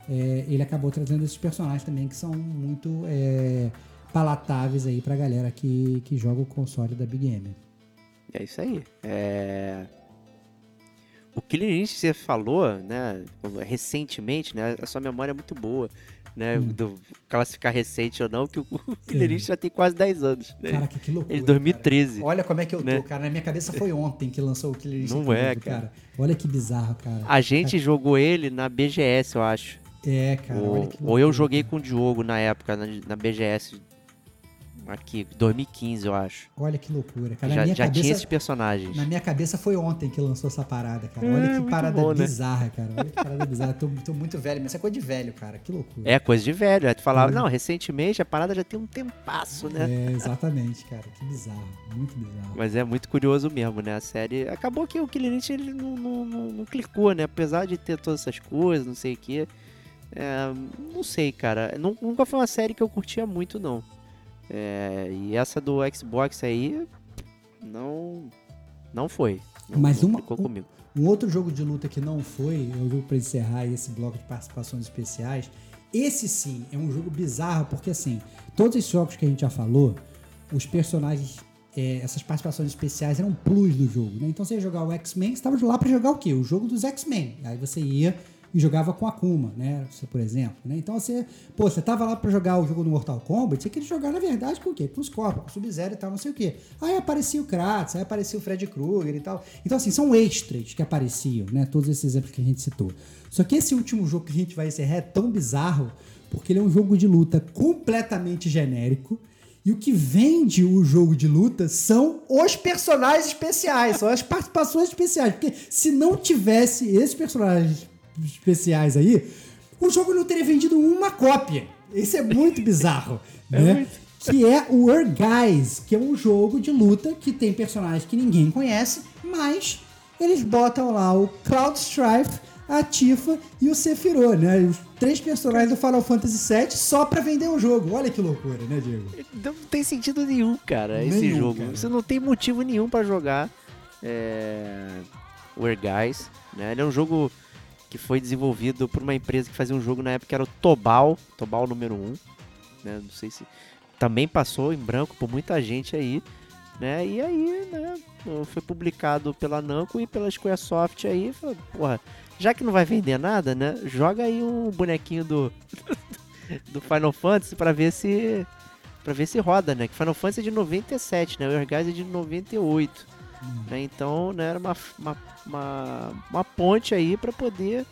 É, ele acabou trazendo esses personagens também que são muito é, palatáveis aí pra galera que, que joga o console da Big M. É isso aí. É... O Killer Instinct você falou, né, recentemente, né, a sua memória é muito boa, né, do classificar recente ou não, que o o Killer É. Instinct já tem quase 10 anos, né? Caraca, que loucura. Ele 2013. cara. Olha como é que eu tô, né? cara. Na minha cabeça foi ontem que lançou o Killer Instinct. Não é, novo, cara. Olha que bizarro, cara. A gente jogou ele na BGS, eu acho. É, cara. ou, olha que ou eu loucura, joguei cara. com o Diogo na época, na, na BGS, aqui, 2015, eu acho. Olha que loucura, cara. já já cabeça, tinha esses personagens. Na minha cabeça foi ontem que lançou essa parada, cara. É, Olha que muito parada bom, né? bizarra, cara. Olha que parada bizarra. Tô, tô muito velho, mas isso é coisa de velho, cara. Que loucura. É coisa de velho. Aí tu falava, não, recentemente a parada já tem um tempasso, né? É, exatamente, cara. Que bizarro. Muito bizarro. Mas é muito curioso mesmo, né? A série. Acabou que o Instinct ele não, não, não, não clicou, né? Apesar de ter todas essas coisas, não sei o quê. É, não sei, cara. Nu- Nunca foi uma série que eu curtia muito, não. É, e essa do Xbox aí. Não. Não foi. Não, Mas não uma- um- comigo. Um outro jogo de luta que não foi, o jogo pra encerrar esse bloco de participações especiais. Esse sim é um jogo bizarro, porque assim, todos esses jogos que a gente já falou, os personagens, é, essas participações especiais eram plus do jogo, né? Então você ia jogar o X-Men, você estava lá pra jogar o quê? O jogo dos X-Men. Aí você ia e jogava com Akuma, né? Por exemplo, né? Então você, pô, você tava lá pra jogar o jogo do Mortal Kombat, você queria jogar na verdade com o quê? Com os corpos, com o Sub-Zero e tal, não sei o quê. Aí aparecia o Kratos, aí aparecia o Fred Krueger e tal. Então assim, são extras que apareciam, né? Todos esses exemplos que a gente citou. Só que esse último jogo que a gente vai encerrar é tão bizarro, porque ele é um jogo de luta completamente genérico. E o que vende o jogo de luta são os personagens especiais, são as participações especiais. Porque se não tivesse esses personagens especiais aí, o jogo não teria vendido uma cópia. Isso é muito bizarro, né? Que é o Earth Guys, que é um jogo de luta que tem personagens que ninguém conhece, mas eles botam lá o Cloud Strife, a Tifa e o Sephiroth, né? Os três personagens do Final Fantasy VII só pra vender o jogo. Olha que loucura, né, Diego? Não tem sentido nenhum, cara, esse Nenhum, jogo. cara. Você não tem motivo nenhum pra jogar é... o Air Guys, né? Ele é um jogo que foi desenvolvido por uma empresa que fazia um jogo na época que era o Tobal, Tobal número 1, né? Não sei se também passou em branco por muita gente aí, né? E aí, né, foi publicado pela Namco e pela Squaresoft aí, falou, porra, já que não vai vender nada, né? Joga aí um bonequinho do do Final Fantasy pra ver se para ver se roda, né? Que Final Fantasy é de 97, né? O Air Guys é de 98. Né? Então, né, era uma, uma, uma, uma ponte aí pra poder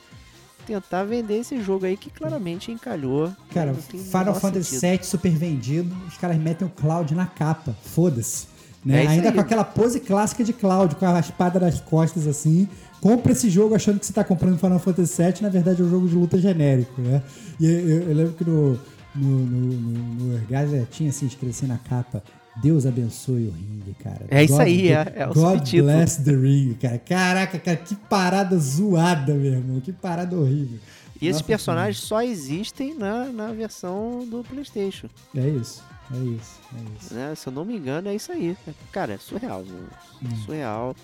tentar vender esse jogo aí que claramente encalhou. Cara, tem o Final Fantasy. VII super vendido, os caras metem o Cloud na capa. Foda-se. Né? É Ainda aí. com aquela pose clássica de Cloud, com a espada nas costas assim. Compra esse jogo achando que você tá comprando Final Fantasy VII, na verdade é um jogo de luta genérico, né? E eu, eu- lembro que no, no, no, no, no tinha assim, escrito assim na capa. Deus abençoe o ringue, cara. É isso aí, é- é o God subtítulo. bless the ring, cara. Caraca, cara, que parada zoada, meu irmão. Que parada horrível. E esses Nossa personagens só existem na, na versão do PlayStation. É isso, é isso, é isso. Né? Se eu não me engano, é isso aí. Cara, é surreal. Hum. Surreal.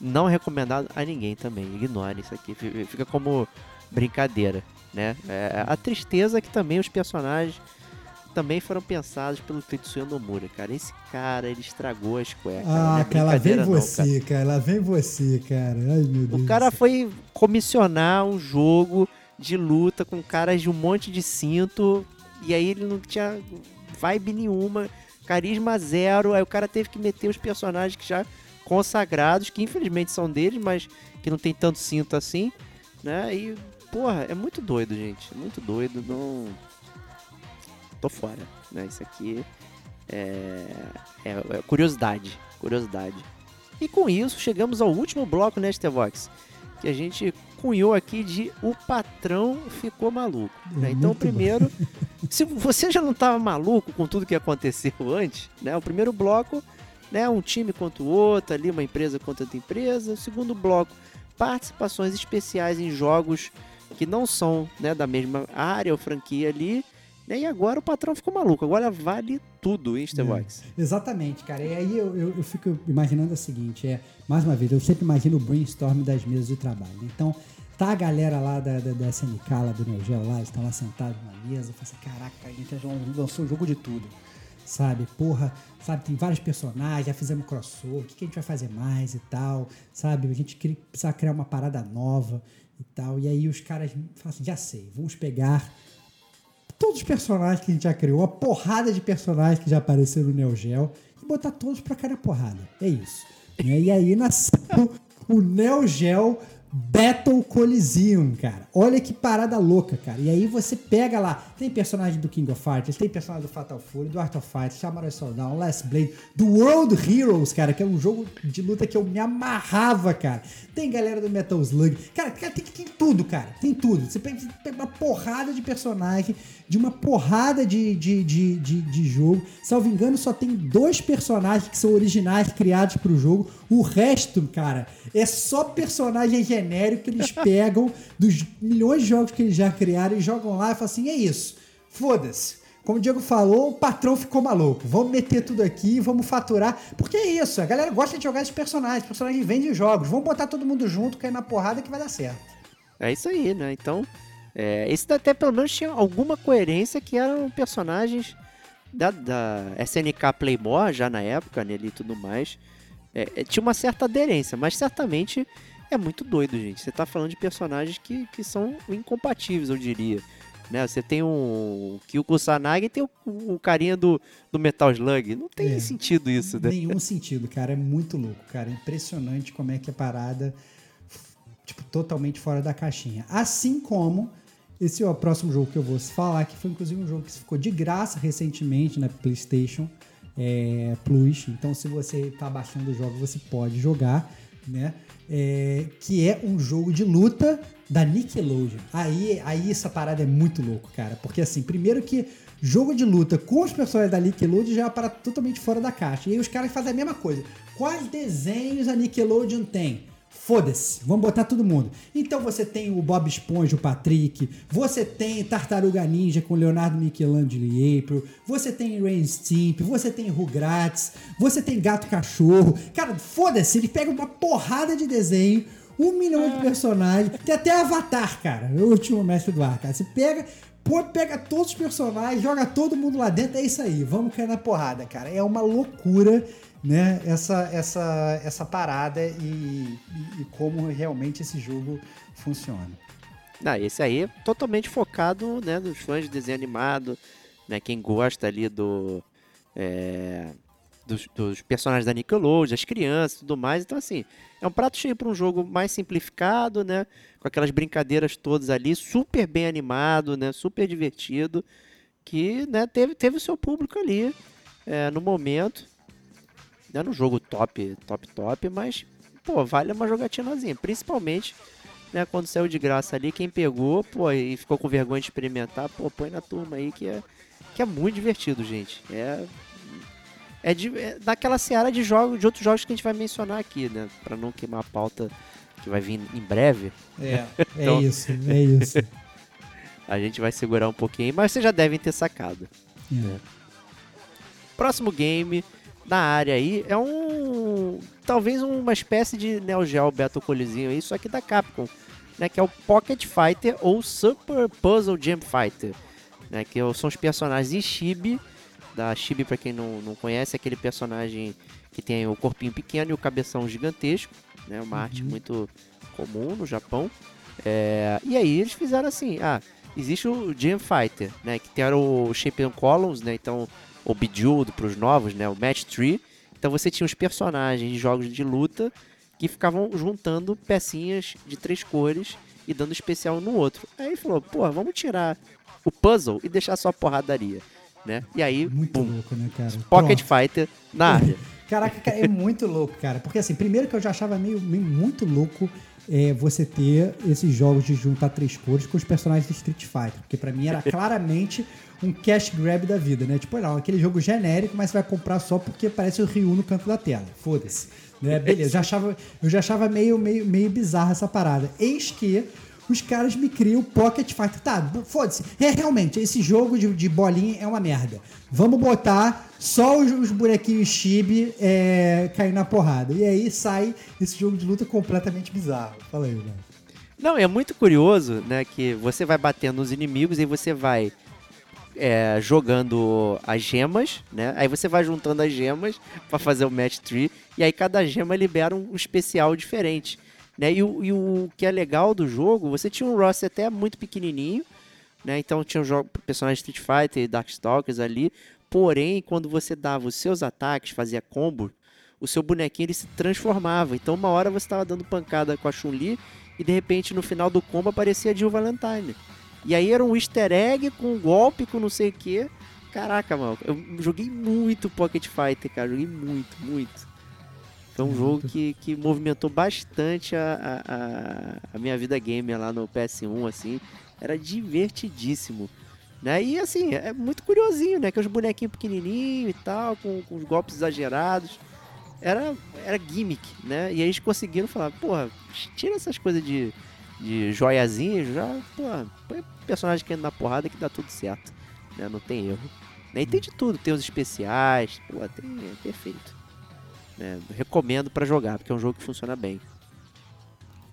Não recomendado a ninguém também. Ignore isso aqui. Fi- Fica como brincadeira. Né? É, a tristeza é que também os personagens também foram pensados pelo Tetsuya Nomura, cara. Esse cara, ele estragou a Square. cara. Não Ah, é cara, lá vem você, cara. Lá vem você, cara. Ai, meu Deus. O cara foi comissionar um jogo de luta com caras de um monte de cinto e aí ele não tinha vibe nenhuma, carisma zero. Aí o cara teve que meter os personagens que já consagrados, que infelizmente são deles, mas que não tem tanto cinto assim, né? E, porra, é muito doido, gente. É muito doido. Não. Tô fora, né? Isso aqui é, é, é curiosidade. Curiosidade. E com isso, chegamos ao último bloco, né, Stevox? Que a gente cunhou aqui de O Patrão Ficou Maluco. né? É Então, primeiro, se você já não estava maluco com tudo que aconteceu antes, né? O primeiro bloco, né, um time contra o outro, ali uma empresa contra outra empresa. O segundo bloco, participações especiais em jogos que não são né, da mesma área ou franquia ali. E agora o patrão ficou maluco. Agora vale tudo, hein, Stevox? Exatamente, cara. E aí eu, eu, eu fico imaginando o seguinte, é, mais uma vez, eu sempre imagino o brainstorm das mesas de trabalho. Então, tá a galera lá da, da, da SNK, lá do Neo Geo, lá, estão lá sentados na mesa, fala assim, caraca, a gente já lançou o jogo de tudo. Sabe, porra, sabe, tem vários personagens, já fizemos crossover, o que, que a gente vai fazer mais e tal, sabe? A gente queria, precisa criar uma parada nova e tal. E aí os caras falam assim, já sei, vamos pegar todos os personagens que a gente já criou, uma porrada de personagens que já apareceram no Neo Geo e botar todos pra cara porrada. É isso. E aí nasceu o Neo Geo Battle Coliseum, cara. Olha que parada louca, cara. E aí você pega lá, tem personagem do King of Fighters, tem personagem do Fatal Fury, do Art of Fight, Samurai Showdown, Last Blade, do World Heroes, cara, que é um jogo de luta que eu me amarrava, cara. Tem galera do Metal Slug. Cara, cara tem, tem tudo, cara. Tem tudo. Você pega, uma porrada de personagem, de uma porrada de, de, de, de, de jogo. Salvo engano, só tem dois personagens que são originais criados pro jogo. O resto, cara, é só personagem genérico que eles pegam dos milhões de jogos que eles já criaram e jogam lá e falam assim: é isso. Foda-se. Como o Diego falou, o patrão ficou maluco. Vamos meter tudo aqui, vamos faturar. Porque é isso, a galera gosta de jogar esses personagens. Os personagens vendem jogos. Vamos botar todo mundo junto, cair na porrada que vai dar certo. É isso aí, né? Então, é, esse até pelo menos tinha alguma coerência que eram personagens da, da SNK Playmore já na época, né, ali e tudo mais. É, é, tinha uma certa aderência, mas certamente é muito doido, gente. Você tá falando de personagens que, que são incompatíveis, eu diria. Né? Você tem o Kyuko Kusanagi e tem o, o carinha do, do Metal Slug. Não tem É. sentido isso, né? Nenhum sentido, cara. É muito louco, cara. É impressionante como é que a parada, tipo, totalmente fora da caixinha. Assim como esse é o próximo jogo que eu vou falar, que foi inclusive um jogo que ficou de graça recentemente na PlayStation é, Plus. Então, se você tá baixando o jogo, você pode jogar, né? É, que é um jogo de luta da Nickelodeon. Aí, aí essa parada é muito louco, cara. Porque assim, primeiro que jogo de luta com os personagens da Nickelodeon já é parada totalmente fora da caixa. E aí os caras fazem a mesma coisa. Quais desenhos a Nickelodeon tem? Foda-se, vamos botar todo mundo. Então você tem o Bob Esponja, o Patrick, você tem Tartaruga Ninja com Leonardo Michelangelo e April, você tem Rain Stimp, você tem Rugrats, você tem Gato Cachorro. Cara, foda-se, ele pega uma porrada de desenho, um milhão de personagens, tem até Avatar, cara, o último mestre do ar, cara. Você pega, pô, pega todos os personagens, joga todo mundo lá dentro, é isso aí, vamos cair na porrada, cara. É uma loucura né, essa, essa, essa parada e, e, e como realmente esse jogo funciona. Não, esse aí é totalmente focado, né, nos fãs de desenho animado, né, quem gosta ali do, é, dos, dos personagens da Nickelodeon, as crianças e tudo mais. Então, assim, é um prato cheio para um jogo mais simplificado, né, com aquelas brincadeiras todas ali, super bem animado, né, super divertido, que, né, teve, teve o seu público ali é, no momento. Não é no jogo top, top, top, mas, pô, vale uma jogatinazinha. Principalmente, né, quando saiu de graça ali, quem pegou, pô, e ficou com vergonha de experimentar, pô, põe na turma aí que é, que é muito divertido, gente. É. É, de, é daquela seara de jogos, de outros jogos que a gente vai mencionar aqui, né? Pra não queimar a pauta que vai vir em breve. É, Então- é isso, é isso. A gente vai segurar um pouquinho, mas vocês já devem ter sacado. É. Próximo game da área aí é um. Talvez uma espécie de Neo Geo Battle Coliseum aí, só que da Capcom, né? Que é o Pocket Fighter ou Super Puzzle Jam Fighter, né? Que são os personagens em Chibi. Da Chibi, pra quem não, não conhece, é aquele personagem que tem o corpinho pequeno e o cabeção gigantesco, né? Uma arte muito comum no Japão. É, e aí eles fizeram assim, ah, existe o Jam Fighter, né? Que tem o Champion Columns, né? Então, o Bejeweled pros novos, né? O Match Tree. Então você tinha os personagens de jogos de luta que ficavam juntando pecinhas de três cores e dando especial no outro. Aí falou, pô, vamos tirar o puzzle e deixar só a porradaria, né? E aí, Muito bum, louco, né, cara? Pocket. Fighter na área. Caraca, cara, é muito louco, cara. Porque assim, primeiro que eu já achava meio, meio muito louco é, você ter esses jogos de juntar três cores com os personagens do Street Fighter. Porque pra mim era claramente um cash grab da vida, né? Tipo, não, aquele jogo genérico, mas você vai comprar só porque parece o Ryu no canto da tela. Foda-se. Né? Beleza, eu já achava, eu já achava meio, meio, meio bizarra essa parada. Eis que os caras me criam o Pocket Fighter. Tá, foda-se. É, realmente, esse jogo de, de bolinha é uma merda. Vamos botar só os, os bonequinhos chibi é, cair na porrada. E aí sai esse jogo de luta completamente bizarro. Fala aí, né? Não, é muito curioso, né, que você vai batendo nos inimigos e você vai é, jogando as gemas, né? Aí você vai juntando as gemas pra fazer o match tree e aí cada gema libera um especial diferente, né? E o, e o que é legal do jogo, você tinha um roster até muito pequenininho, né? Então tinha um jogo personagem Street Fighter e Darkstalkers ali, porém quando você dava os seus ataques, fazia combo, o seu bonequinho ele se transformava. Então uma hora você estava dando pancada com a Chun-Li e de repente no final do combo aparecia Jill Valentine. E aí era um easter egg com um golpe, com não sei o que. Caraca, mano, eu joguei muito Pocket Fighter, cara, joguei muito, muito. Foi um jogo que, que movimentou bastante a, a, a- a minha vida gamer lá no PS1, assim. Era divertidíssimo. Né? E assim, é muito curiosinho, né? Que os bonequinhos pequenininhos e tal, com, com os golpes exagerados. Era, era gimmick, né? E aí eles conseguiram falar, porra, tira essas coisas de, de joiazinhas, já, porra, põe personagem caindo na porrada que dá tudo certo. Né? Não tem erro. Né? E tem de tudo, tem os especiais, pô, tem, é perfeito. Né? Recomendo pra jogar, porque é um jogo que funciona bem.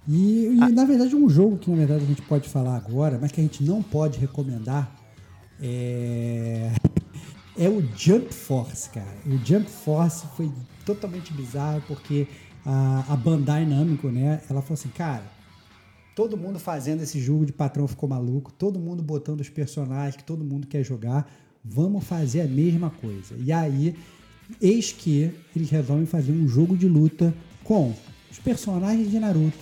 E, e, na verdade, um jogo que na verdade a gente pode falar agora, mas que a gente não pode recomendar, é, é o Jump Force, cara. O Jump Force foi totalmente bizarro porque a, a Bandai Namco, né, ela falou assim, cara, todo mundo fazendo esse jogo de patrão ficou maluco, todo mundo botando os personagens que todo mundo quer jogar, vamos fazer a mesma coisa. E aí, eis que eles resolvem fazer um jogo de luta com os personagens de Naruto,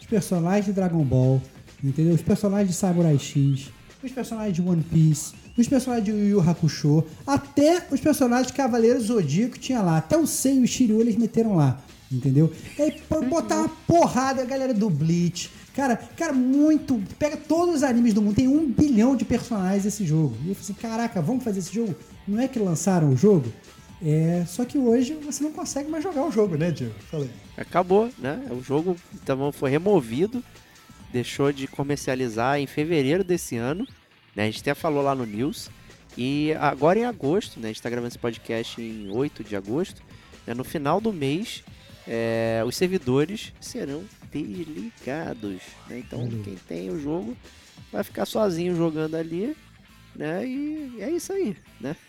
os personagens de Dragon Ball, entendeu? Os personagens de Samurai X, os personagens de One Piece, os personagens de Yu Yu Hakusho, até os personagens de Cavaleiro Zodíaco tinha lá, até o Sei e o Shiryu eles meteram lá, entendeu? E aí botar uma porrada a galera do Bleach. Cara, cara, muito. Pega todos os animes do mundo, tem um bilhão de personagens esse jogo. E eu falei assim: caraca, vamos fazer esse jogo? Não é que lançaram o jogo? É, só que hoje você não consegue mais jogar o jogo, né, Diego? Falei. Acabou, né? O jogo então, foi removido, deixou de comercializar em fevereiro desse ano. Né? A gente até falou lá no News. E agora em agosto, né? A gente tá gravando esse podcast em 8 de agosto. né? No final do mês, é, os servidores serão desligados. Né? Então aí. quem tem o jogo vai ficar sozinho jogando ali. Né? E é isso aí, né?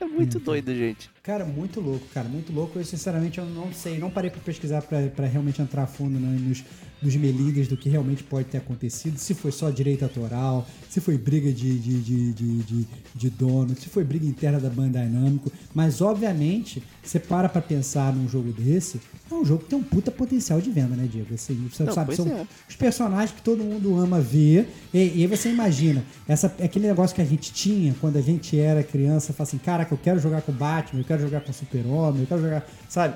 É muito doido, gente. Cara, muito louco, cara, muito louco. Eu, sinceramente, eu não sei, não parei pra pesquisar pra realmente entrar a fundo né, nos, nos melídeos do que realmente pode ter acontecido. Se foi só direito autoral, se foi briga de, de, de, de, de, de dono, se foi briga interna da Bandai Namco. Mas, obviamente, você para pra pensar num jogo desse, é um jogo que tem um puta potencial de venda, né, Diego? Assim, você Não, sabe, são é. os personagens que todo mundo ama ver. E, e aí você imagina, essa, aquele negócio que a gente tinha quando a gente era criança, fala assim, caraca, eu quero jogar com o Batman, eu quero jogar com o Super-Homem, eu quero jogar, sabe?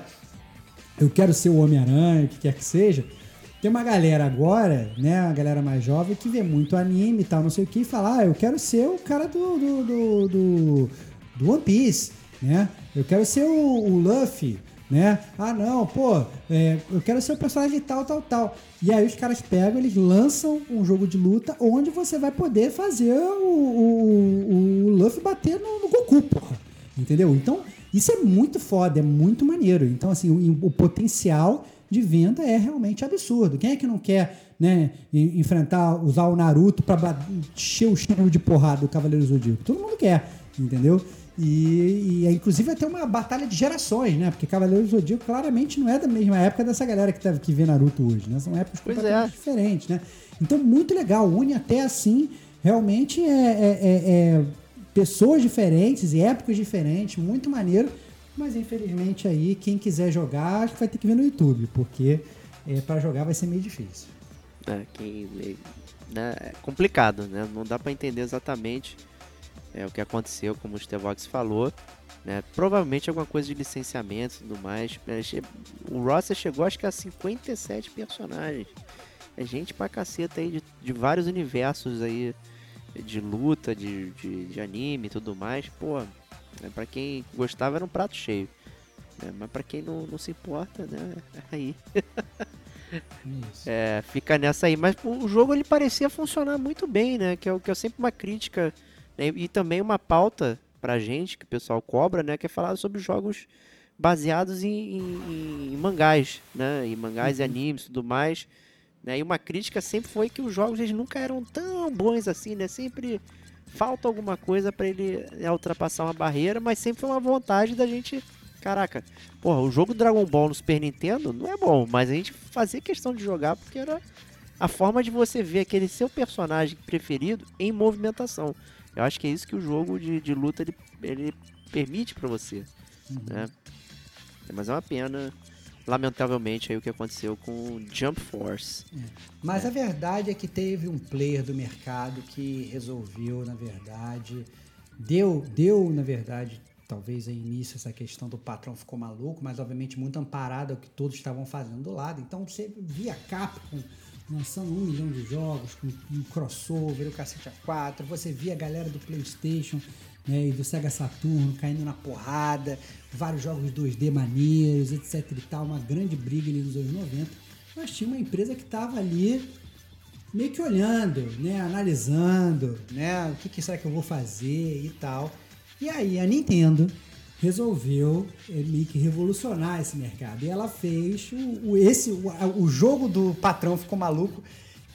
Eu quero ser o Homem-Aranha, o que quer que seja. Tem uma galera agora, né, a galera mais jovem, que vê muito anime e tal, não sei o que, e fala, ah, eu quero ser o cara do, do, do, do, do One Piece, né? Eu quero ser o, o Luffy, né? Ah, não, pô, é, eu quero ser o personagem tal, tal, tal. E aí os caras pegam, eles lançam um jogo de luta onde você vai poder fazer o, o, o Luffy bater no, no Goku, porra. Entendeu? Então, isso é muito foda, é muito maneiro. Então, assim, o, o potencial de venda é realmente absurdo. Quem é que não quer, né, en- enfrentar, usar o Naruto pra ba- encher o estilo de porrada do Cavaleiro Zodíaco? Todo mundo quer, entendeu? E, e é, inclusive vai ter uma batalha de gerações, né? Porque Cavaleiro Zodíaco claramente não é da mesma época dessa galera que, tá, que vê Naruto hoje, né? São épocas Pois completamente é. diferentes, né? Então, muito legal. Une até assim, realmente é, é- é- é pessoas diferentes e épocas diferentes, muito maneiro. Mas infelizmente aí, quem quiser jogar, acho que vai ter que ver no YouTube, porque é, para jogar vai ser meio difícil. né, quem, né, é complicado, né? Não dá pra entender exatamente é, o que aconteceu, como o Stevox falou. Né? Provavelmente alguma coisa de licenciamento e tudo mais. É, O roster chegou acho que a 57 personagens. É gente pra caceta aí de, de vários universos aí de luta, de, de, de anime e tudo mais. Pô, né, pra quem gostava era um prato cheio. né, Mas pra quem não, não se importa, né? Aí é, fica nessa aí. Mas o jogo ele parecia funcionar muito bem, né? Que é, o- que é sempre uma crítica né? e também uma pauta pra gente, que o pessoal cobra, né? Que é falar sobre jogos baseados em, em- em mangás, né? Em mangás e animes e tudo mais. Né? E uma crítica sempre foi que os jogos eles nunca eram tão bons assim, né? Sempre falta alguma coisa pra ele né, ultrapassar uma barreira, mas sempre foi uma vontade da gente. Caraca, porra, o jogo Dragon Ball no Super Nintendo não é bom, mas a gente fazia questão de jogar porque era a forma de você ver aquele seu personagem preferido em movimentação. Eu acho que é isso que o jogo de, de luta ele, ele permite pra você. Né? Mas é uma pena, lamentavelmente, aí o que aconteceu com Jump Force. Mas a verdade é que teve um player do mercado que resolveu, na verdade, deu, deu na verdade, talvez aí início essa questão do patrão ficou maluco, mas obviamente muito amparado ao que todos estavam fazendo do lado. Então você via Capcom lançando um milhão de jogos com um crossover, o cacete A4, você via a galera do PlayStation né, e do Sega Saturno caindo na porrada, vários jogos 2D maneiros, etc e tal, uma grande briga ali nos anos 90 mas tinha uma empresa que estava ali meio que olhando, né, analisando, né, o que, que será que eu vou fazer e tal. E aí a Nintendo resolveu eh, meio que revolucionar esse mercado. E ela fez o, o- esse o, o jogo do patrão ficou maluco,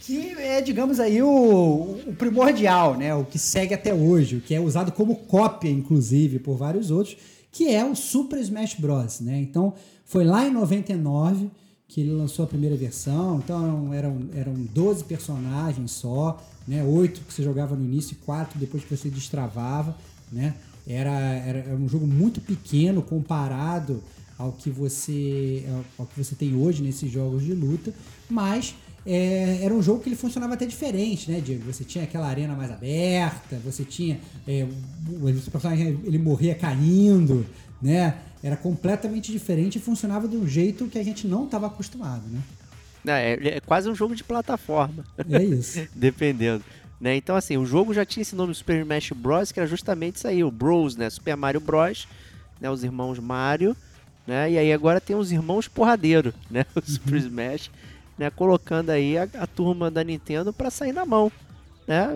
que é, digamos aí, o, o primordial, né, o que segue até hoje, o que é usado como cópia, inclusive, por vários outros, que é o Super Smash Bros. Né? Então, foi lá em 99 que ele lançou a primeira versão. Então eram, eram 12 personagens só, né? Oito que você jogava no início e quatro depois que você destravava, né? Era, era, era um jogo muito pequeno comparado ao que você ao que você tem hoje nesses jogos de luta, mas é, era um jogo que ele funcionava até diferente, né, Diego? Você tinha aquela arena mais aberta, você tinha é, o, personagem ele morria caindo, né? Era completamente diferente e funcionava de um jeito que a gente não estava acostumado, né? É, é quase um jogo de plataforma. É isso. Dependendo. Né? Então, assim, o jogo já tinha esse nome Super Smash Bros, que era justamente isso aí, o Bros, né? Super Mario Bros. né, os irmãos Mario, né, e aí agora tem os irmãos porradeiro, né, o Super Smash, né, colocando aí a, a turma da Nintendo para sair na mão, né,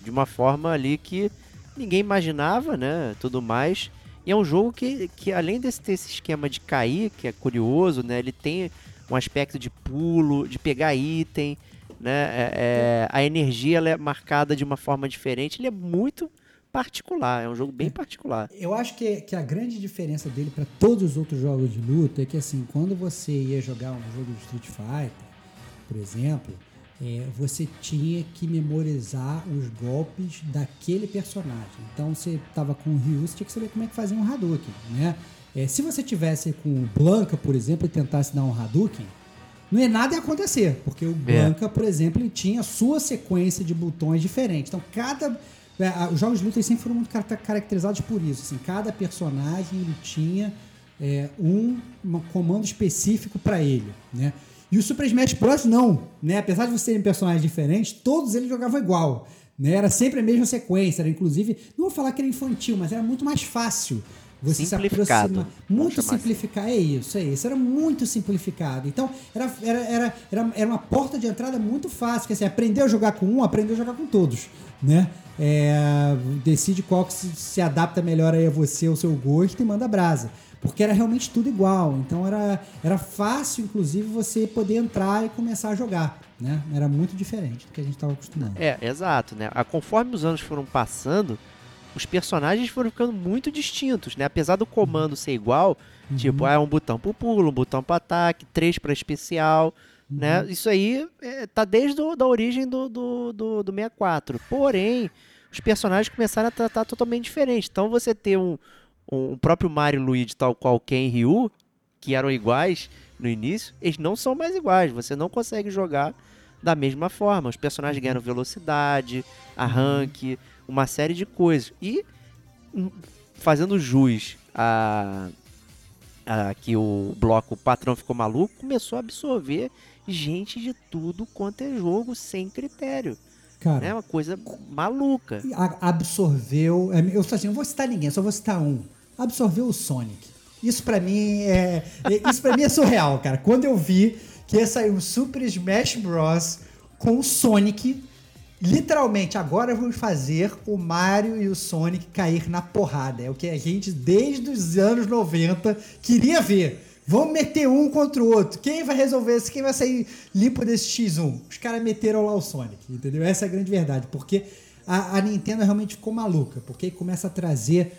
de uma forma ali que ninguém imaginava, né, tudo mais. E é um jogo que, que além desse ter esse esquema de cair, que é curioso, né, ele tem um aspecto de pulo, de pegar item, né, é- é, a energia é marcada de uma forma diferente, ele é muito particular, é um jogo bem particular. Eu acho que, que a grande diferença dele para todos os outros jogos de luta é que, assim, quando você ia jogar um jogo de Street Fighter, por exemplo, é, você tinha que memorizar os golpes daquele personagem. Então, você tava com o Ryu, você tinha que saber como é que fazia um Hadouken, né? É, se você tivesse com o Blanca, por exemplo, e tentasse dar um Hadouken, não ia nada ia acontecer, porque o Blanca, por exemplo, ele tinha a sua sequência de botões diferentes. Então, cada. É, Os jogos de luta sempre foram muito caracter- caracterizados por isso. Assim, cada personagem ele tinha é, um, um comando específico para ele. Né? E o Super Smash Bros. não. Né? Apesar de terem personagens diferentes, todos eles jogavam igual. Né? Era sempre a mesma sequência. Era, inclusive, não vou falar que era infantil, mas era muito mais fácil. Você se Simplificado, aproximar. vamos Muito chamar assim. simplificar, é isso, é isso. Era muito simplificado. Então, era, era, era, era, era uma porta de entrada muito fácil. Que, assim, aprendeu a jogar com um, aprendeu a jogar com todos. Né? É, decide qual que se, se adapta melhor aí a você, ao seu gosto e manda brasa. Porque era realmente tudo igual. Então era, era fácil, inclusive, você poder entrar e começar a jogar. Né? Era muito diferente do que a gente estava acostumado. É, exato, né? A- Conforme os anos foram passando, os personagens foram ficando muito distintos, né? Apesar do comando ser igual, tipo, ah, é um botão pro pulo, um botão pro ataque, três pra especial, né? Isso aí é, tá desde a da origem do, do, do, do 64. Porém, os personagens começaram a tratar totalmente diferente. Então você ter um, um próprio Mario e Luigi, tal qual Ken e Ryu, que eram iguais no início, eles não são mais iguais. Você não consegue jogar da mesma forma. Os personagens ganharam velocidade, arranque, uma série de coisas. E hum, fazendo jus a, a que o bloco o patrão ficou maluco, começou a absorver gente de tudo quanto é jogo sem critério. Cara, É uma coisa maluca. absorveu. é, Eu só assim, não vou citar ninguém, só vou citar um. Absorveu o Sonic. Isso pra mim é. é- Isso para mim é surreal, cara. Quando eu vi que ia sair um Super Smash Bros. com o Sonic. Literalmente, agora vamos fazer o Mario e o Sonic cair na porrada. É o que a gente, desde os anos 90, queria ver. Vamos meter um contra o outro. Quem vai resolver isso? Quem vai sair limpo desse X1? Os caras meteram lá o Sonic, entendeu? Essa é a grande verdade. Porque a, a Nintendo realmente ficou maluca. Porque começa a trazer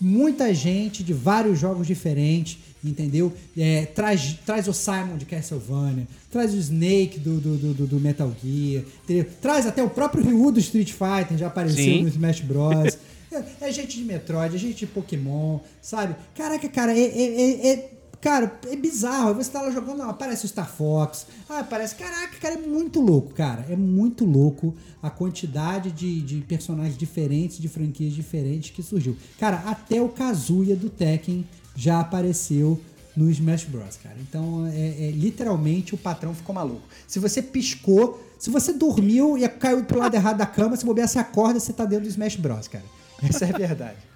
muita gente de vários jogos diferentes, entendeu? É, traz, traz o Simon de Castlevania, traz o Snake do, do, do- do- Metal Gear, entendeu? traz até o próprio Ryu do Street Fighter, já apareceu Sim. no Smash Bros. é, é gente de Metroid, é gente de Pokémon, sabe? Caraca, cara, é, é- é- é- Cara, é bizarro. Você tá lá jogando, aparece o Star Fox. Ah, aparece. Caraca, cara, é muito louco, cara. É muito louco a quantidade de, de personagens diferentes, de franquias diferentes que surgiu. Cara, até o Kazuya do Tekken já apareceu no Smash Bros, cara. Então, é, é, literalmente o patrão ficou maluco. Se você piscou, se você dormiu e caiu pro lado errado da cama, se bobear, você acorda, você tá dentro do Smash Bros, cara. Essa é a verdade.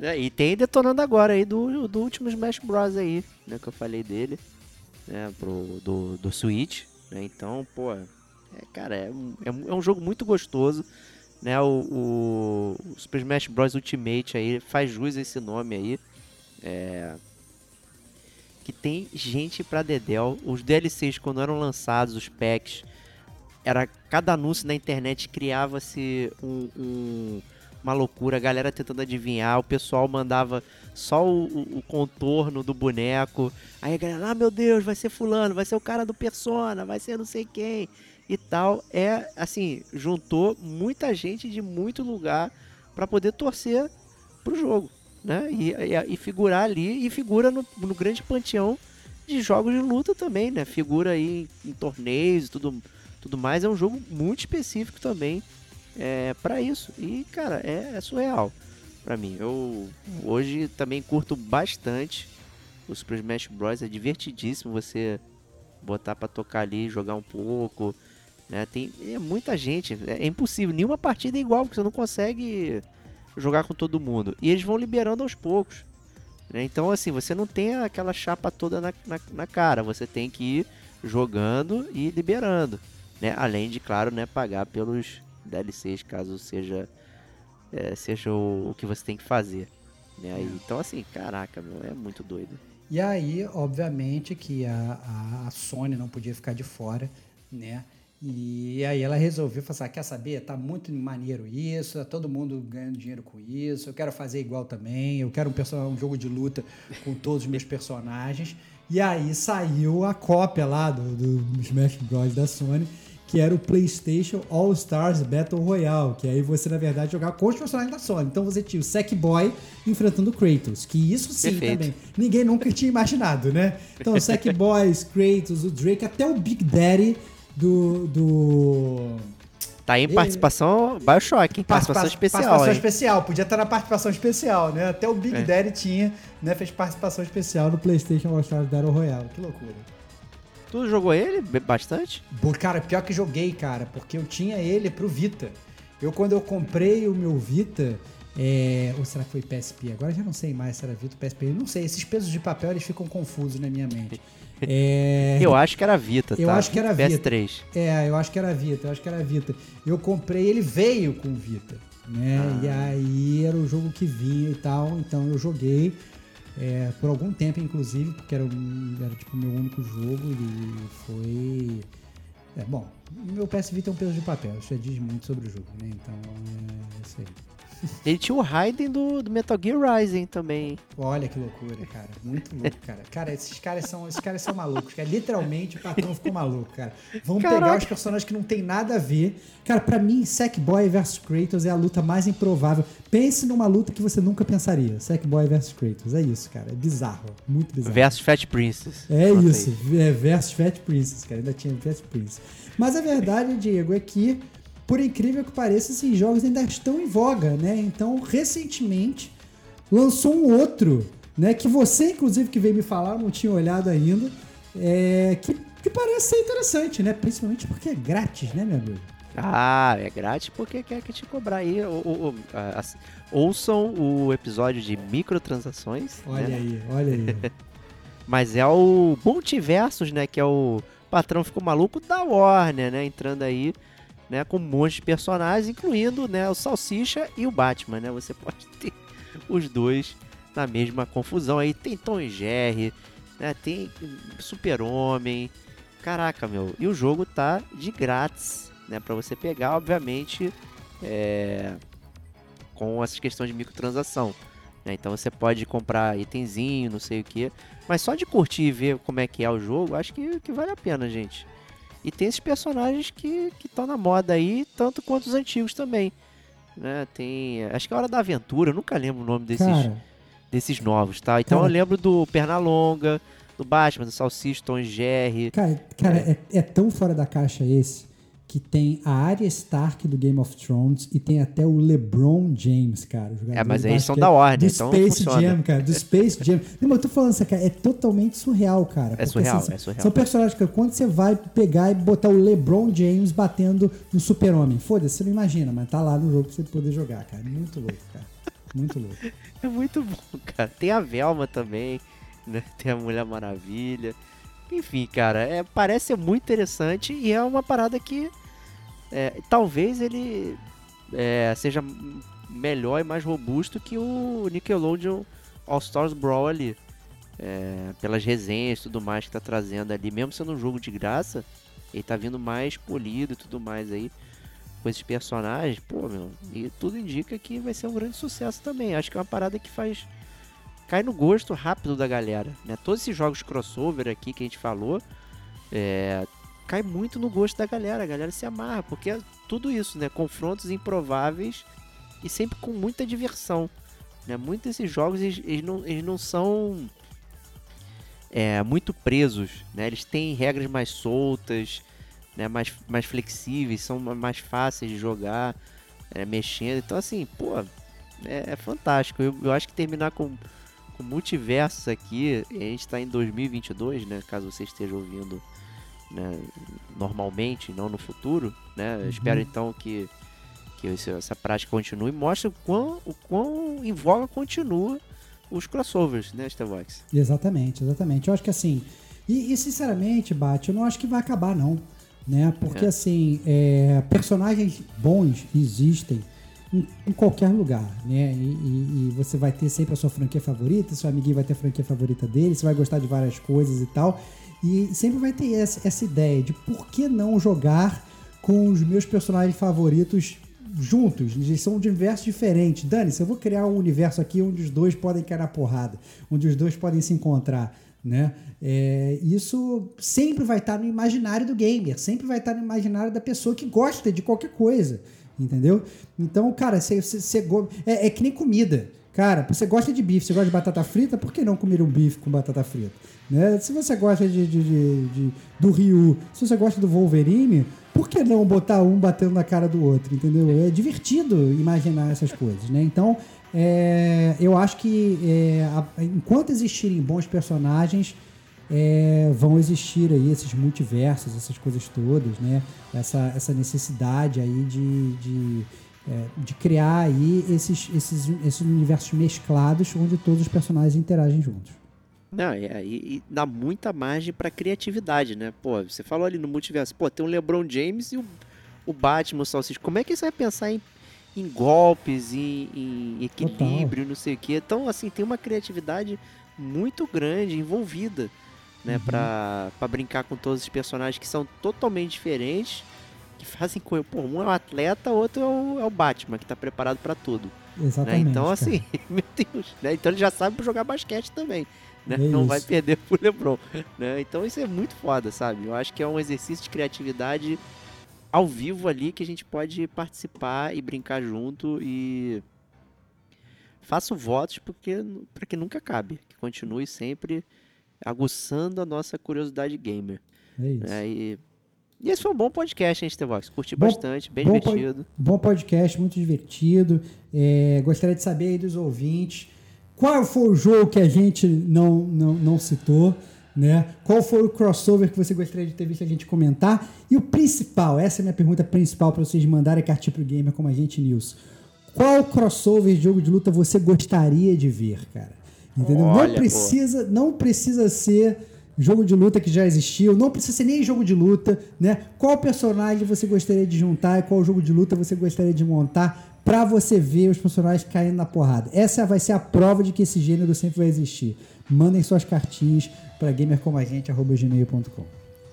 É, e tem detonando agora aí do, do último Smash Bros aí, né? Que eu falei dele, né? Pro, do, do Switch, né? Então, pô, é, cara, é é é um jogo muito gostoso, né? O, o, Super Smash Bros Ultimate aí faz jus a esse nome aí. É, que tem gente pra dedéu. Os DLCs, quando eram lançados, os packs, era cada anúncio na internet criava-se um- um, uma loucura, a galera tentando adivinhar, o pessoal mandava só o, o- contorno do boneco, aí a galera, ah meu Deus, vai ser fulano, vai ser o cara do Persona, vai ser não sei quem e tal. É assim, juntou muita gente de muito lugar pra poder torcer pro jogo, né? E, e, e figurar ali, e figura no, no grande panteão de jogos de luta também, né? Figura aí em, em torneios e tudo, tudo mais. É um jogo muito específico também é, para isso. E, cara, é, é surreal pra mim. Eu hoje também curto bastante o Super Smash Bros. É divertidíssimo você botar pra tocar ali, jogar um pouco. Né? Tem é muita gente, é, é impossível. Nenhuma partida é igual, porque você não consegue jogar com todo mundo. E eles vão liberando aos poucos. né? Então, assim, você não tem aquela chapa toda na, na, na cara. Você tem que ir jogando e liberando. Né? Além de, claro, né, pagar pelos DLCs, caso seja, é, seja o, o que você tem que fazer. Né? Aí, então, assim, caraca, meu, é muito doido. E aí, obviamente, que a, a, Sony não podia ficar de fora, né? E aí ela resolveu falar, assim, "Ah, quer saber, tá muito maneiro isso, tá todo mundo ganhando dinheiro com isso, eu quero fazer igual também, eu quero um, um jogo de luta com todos os meus personagens. E aí saiu a cópia lá do, do Smash Bros. da Sony, que era o PlayStation All Stars Battle Royale, que aí você, na verdade, jogava com os personagens da Sony. Então você tinha o Sackboy enfrentando o Kratos, que isso sim Perfeito. também ninguém nunca tinha imaginado, né? Então, o Sackboys, Kratos, o Drake, até o Big Daddy do. do... Tá aí em participação Bioshock, hein? Participação Participa- especial, Participação hein? especial, podia estar na participação especial, né? Até o Big É. Daddy tinha, né? Fez participação especial no PlayStation All Stars Battle Royale. Que loucura. Tu jogou ele bastante? Cara, pior que joguei, cara, porque eu tinha ele pro Vita. Eu, quando eu comprei o meu Vita, é... ou será que foi PSP? Agora eu já não sei mais se era Vita ou PSP. Eu não sei, esses pesos de papel eles ficam confusos na minha mente. É... Eu acho que era Vita, tá? Eu acho que era Vita. PS3. É, eu acho que era Vita, eu acho que era Vita. Eu comprei, ele veio com Vita, né? Ah. E aí era o jogo que vinha e tal, então eu joguei é, por algum tempo, inclusive, porque era, era tipo o meu único jogo e foi. É, bom, meu PS Vita é um peso de papel, isso já diz muito sobre o jogo, né? Então é isso aí. Ele tinha o Raiden do, do Metal Gear Rising também. Olha que loucura, cara. Muito louco, cara. Cara, esses caras são, esses caras são malucos, cara. Literalmente o patrão ficou maluco, cara. Vamos pegar Caraca. os personagens que não tem nada a ver. Cara, pra mim, Sackboy vs Kratos é a luta mais improvável. Pense numa luta que você nunca pensaria. Sackboy vs Kratos. É isso, cara. É bizarro. Muito bizarro. Versus Fat Princess. É isso, é versus Fat Princess, cara. Ainda tinha Fat Princess. Mas a verdade, Diego, é que, por incrível que pareça, esses jogos ainda estão em voga, né? Então, recentemente, lançou um outro, né? Que você, inclusive, que veio me falar, não tinha olhado ainda, é, que, que parece ser interessante, né? Principalmente porque é grátis, né, meu amigo? Ah, é grátis porque quer que te cobrar aí. O- o- o- a- as- ouçam o episódio de microtransações. Olha né? aí, olha aí. Mas é o Multiversos, né? Que é o patrão ficou maluco da Warner, né? Entrando aí, né? Com um monte de personagens, incluindo, né? O Salsicha e o Batman, né? Você pode ter os dois na mesma confusão aí. Tem Tom e Jerry, né? Tem Super-Homem. Caraca, meu. E o jogo tá de grátis, né? Você pegar, obviamente, é... com essas questões de microtransação. né? Então você pode comprar itemzinho, não sei o que. Mas só de curtir e ver como é que é o jogo, acho que, que vale a pena, gente. E tem esses personagens que estão na moda aí, tanto quanto os antigos também. Né? Tem. Acho que é a Hora da Aventura, eu nunca lembro o nome desses, Cara, desses novos, tá? Então Cara. eu lembro do Pernalonga, do Batman, do Salsicha, Tom Jerry. Cara, cara é. é tão fora da caixa esse que tem a Arya Stark do Game of Thrones e tem até o LeBron James, cara. É, mas eles são da Warner, do então Space funciona. Jam, cara. Do Space Jam. Não, mas eu tô falando isso, cara. É totalmente surreal, cara. porque, surreal, assim, é surreal. São personagens que quando você vai pegar e botar o LeBron James batendo no Super-Homem, foda-se, você não imagina, mas tá lá no jogo pra você poder jogar, cara. Muito louco, cara. Muito louco. É muito bom, cara. Tem a Velma também, né? Tem a Mulher Maravilha. Enfim, cara, é, parece ser muito interessante e é uma parada que é, talvez ele é, seja melhor e mais robusto que o Nickelodeon All Stars Brawl ali. É, pelas resenhas e tudo mais que tá trazendo ali, mesmo sendo um jogo de graça, ele tá vindo mais polido e tudo mais aí com esses personagens, pô, meu, e tudo indica que vai ser um grande sucesso também. Acho que é uma parada que faz. Cai no gosto rápido da galera, né? Todos esses jogos crossover aqui que a gente falou, é, cai muito no gosto da galera. A galera se amarra, porque é tudo isso, né? Confrontos improváveis e sempre com muita diversão. Né? Muitos desses jogos eles, eles não, eles não são é, muito presos, né? Eles têm regras mais soltas, né? mais, mais flexíveis, são ma- mais fáceis de jogar, é, mexendo. Então, assim, pô, é, é fantástico. Eu, eu acho que terminar com, com multiversos aqui, a gente está em 2022, né? Caso você esteja ouvindo né, normalmente, não no futuro, né? Eu espero então que, que essa prática continue. Mostra o quão, o quão em voga continua os crossovers, né, Stevox? Exatamente, exatamente. Eu acho que assim. E, e, sinceramente, Bate, eu não acho que vai acabar, não. Né? Porque É. assim, é, personagens bons existem em, em qualquer lugar, né? E, e- e você vai ter sempre a sua franquia favorita, seu amiguinho vai ter a franquia favorita dele, você vai gostar de várias coisas e tal. E sempre vai ter essa, essa ideia de por que não jogar com os meus personagens favoritos juntos. Eles são de universos diferentes. Dani, se eu vou criar um universo aqui onde os dois podem cair na porrada, onde os dois podem se encontrar, né? É, isso sempre vai estar no imaginário do gamer, sempre vai estar no imaginário da pessoa que gosta de qualquer coisa, entendeu? Então, cara, você, go- é, é que nem comida. Cara, você gosta de bife, você gosta de batata frita, por que não comer um bife com batata frita? Né? Se você gosta de, de- de- de- do Ryu, se você gosta do Wolverine, por que não botar um batendo na cara do outro, entendeu? É divertido imaginar essas coisas, né? Então, é, eu acho que é, a- enquanto existirem bons personagens, é, vão existir aí esses multiversos, essas coisas todas, né? Essa, essa necessidade aí de, de, é, de criar aí esses, esses, esses universos mesclados onde todos os personagens interagem juntos. Não, e, e- dá muita margem pra criatividade, né? Pô, você falou ali no multiverso, pô, tem o LeBron James e o, o Batman, o Salsicha. Como é que você vai pensar em, em golpes, em, em equilíbrio, não sei o quê? Então, assim, tem uma criatividade muito grande envolvida, né? Pra, pra brincar com todos os personagens que são totalmente diferentes, que fazem coisa. Pô, um é o atleta, o outro é o, é o Batman, que tá preparado pra tudo. né? Exatamente. Então, cara. assim, meu Deus, né? Então ele já sabe jogar basquete também, né? É Não vai perder pro LeBron, né? Então isso é muito foda, sabe? Eu acho que é um exercício de criatividade ao vivo ali que a gente pode participar e brincar junto e faço votos porque para que nunca acabe, que continue sempre aguçando a nossa curiosidade gamer, É isso. né? E, e esse foi um bom podcast, hein, Stevox? Curti Bom- bastante, bem bom po- divertido. Bom podcast, muito divertido. É, gostaria de saber aí dos ouvintes qual foi o jogo que a gente não, não, não citou, né? Qual foi o crossover que você gostaria de ter visto a gente comentar? E o principal, essa é a minha pergunta principal para vocês mandarem cartinha pro gamer como a gente news. Qual crossover de jogo de luta você gostaria de ver, cara? Entendeu? Olha, não precisa, não precisa ser jogo de luta que já existiu, não precisa ser nem jogo de luta, né? Qual personagem você gostaria de juntar e qual jogo de luta você gostaria de montar pra você ver os personagens caindo na porrada? Essa vai ser a prova de que esse gênero sempre vai existir. Mandem suas cartinhas para gamercomagente@gmail.com.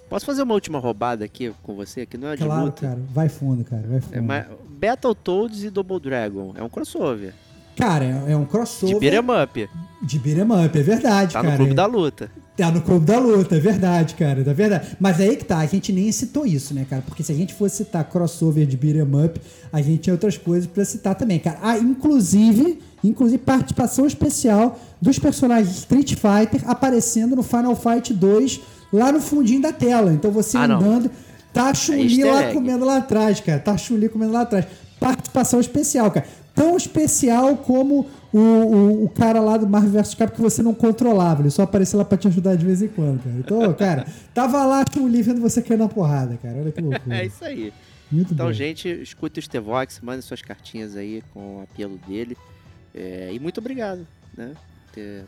Posso fazer uma última roubada aqui com você, que não é de Claro, luta? cara, vai fundo, cara, vai fundo. É, mas Battletoads e Double Dragon é um crossover. Cara, é, é um crossover De beat'em up. de beat'em up, é verdade, Tá cara. no clube da luta. Tá no clube da luta, é verdade, cara, é verdade. Mas aí que tá, a gente nem citou isso, né, cara? Porque se a gente fosse citar crossover de beat'em up, a gente tinha outras coisas pra citar também, cara. Ah, inclusive, inclusive participação especial dos personagens Street Fighter aparecendo no Final Fight 2 lá no fundinho da tela. Então você Ah, andando, tá a Chun-Li easter lá comendo lá atrás, cara. Tá a Chun-Li comendo lá atrás. Participação especial, cara. Tão especial como o, o, o cara lá do Marvel vs Capcom que você não controlava. Ele só aparecia lá pra te ajudar de vez em quando, cara. Então, cara, tava lá com o livro vendo você cair na porrada, cara. Olha que loucura. É isso aí. Muito Então, bom. gente, escuta o Stevox, manda suas cartinhas aí com o apelo dele. É, e muito obrigado, né? Ter,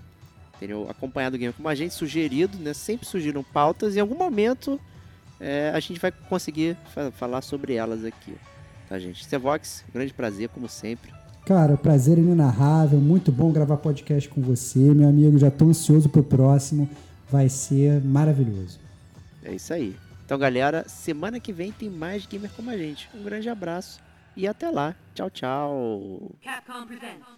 terem acompanhado o game como a gente, sugerido, né? Sempre surgiram pautas e em algum momento é, a gente vai conseguir fa- falar sobre elas aqui. Tá, gente? Stevox, grande prazer, como sempre. Cara, o prazer é inenarrável. Muito bom gravar podcast com você, meu amigo. Já tô ansioso pro próximo. Vai ser maravilhoso. É isso aí. Então, galera, semana que vem tem mais gamer como a gente. Um grande abraço e até lá. Tchau, tchau. Capcom presents.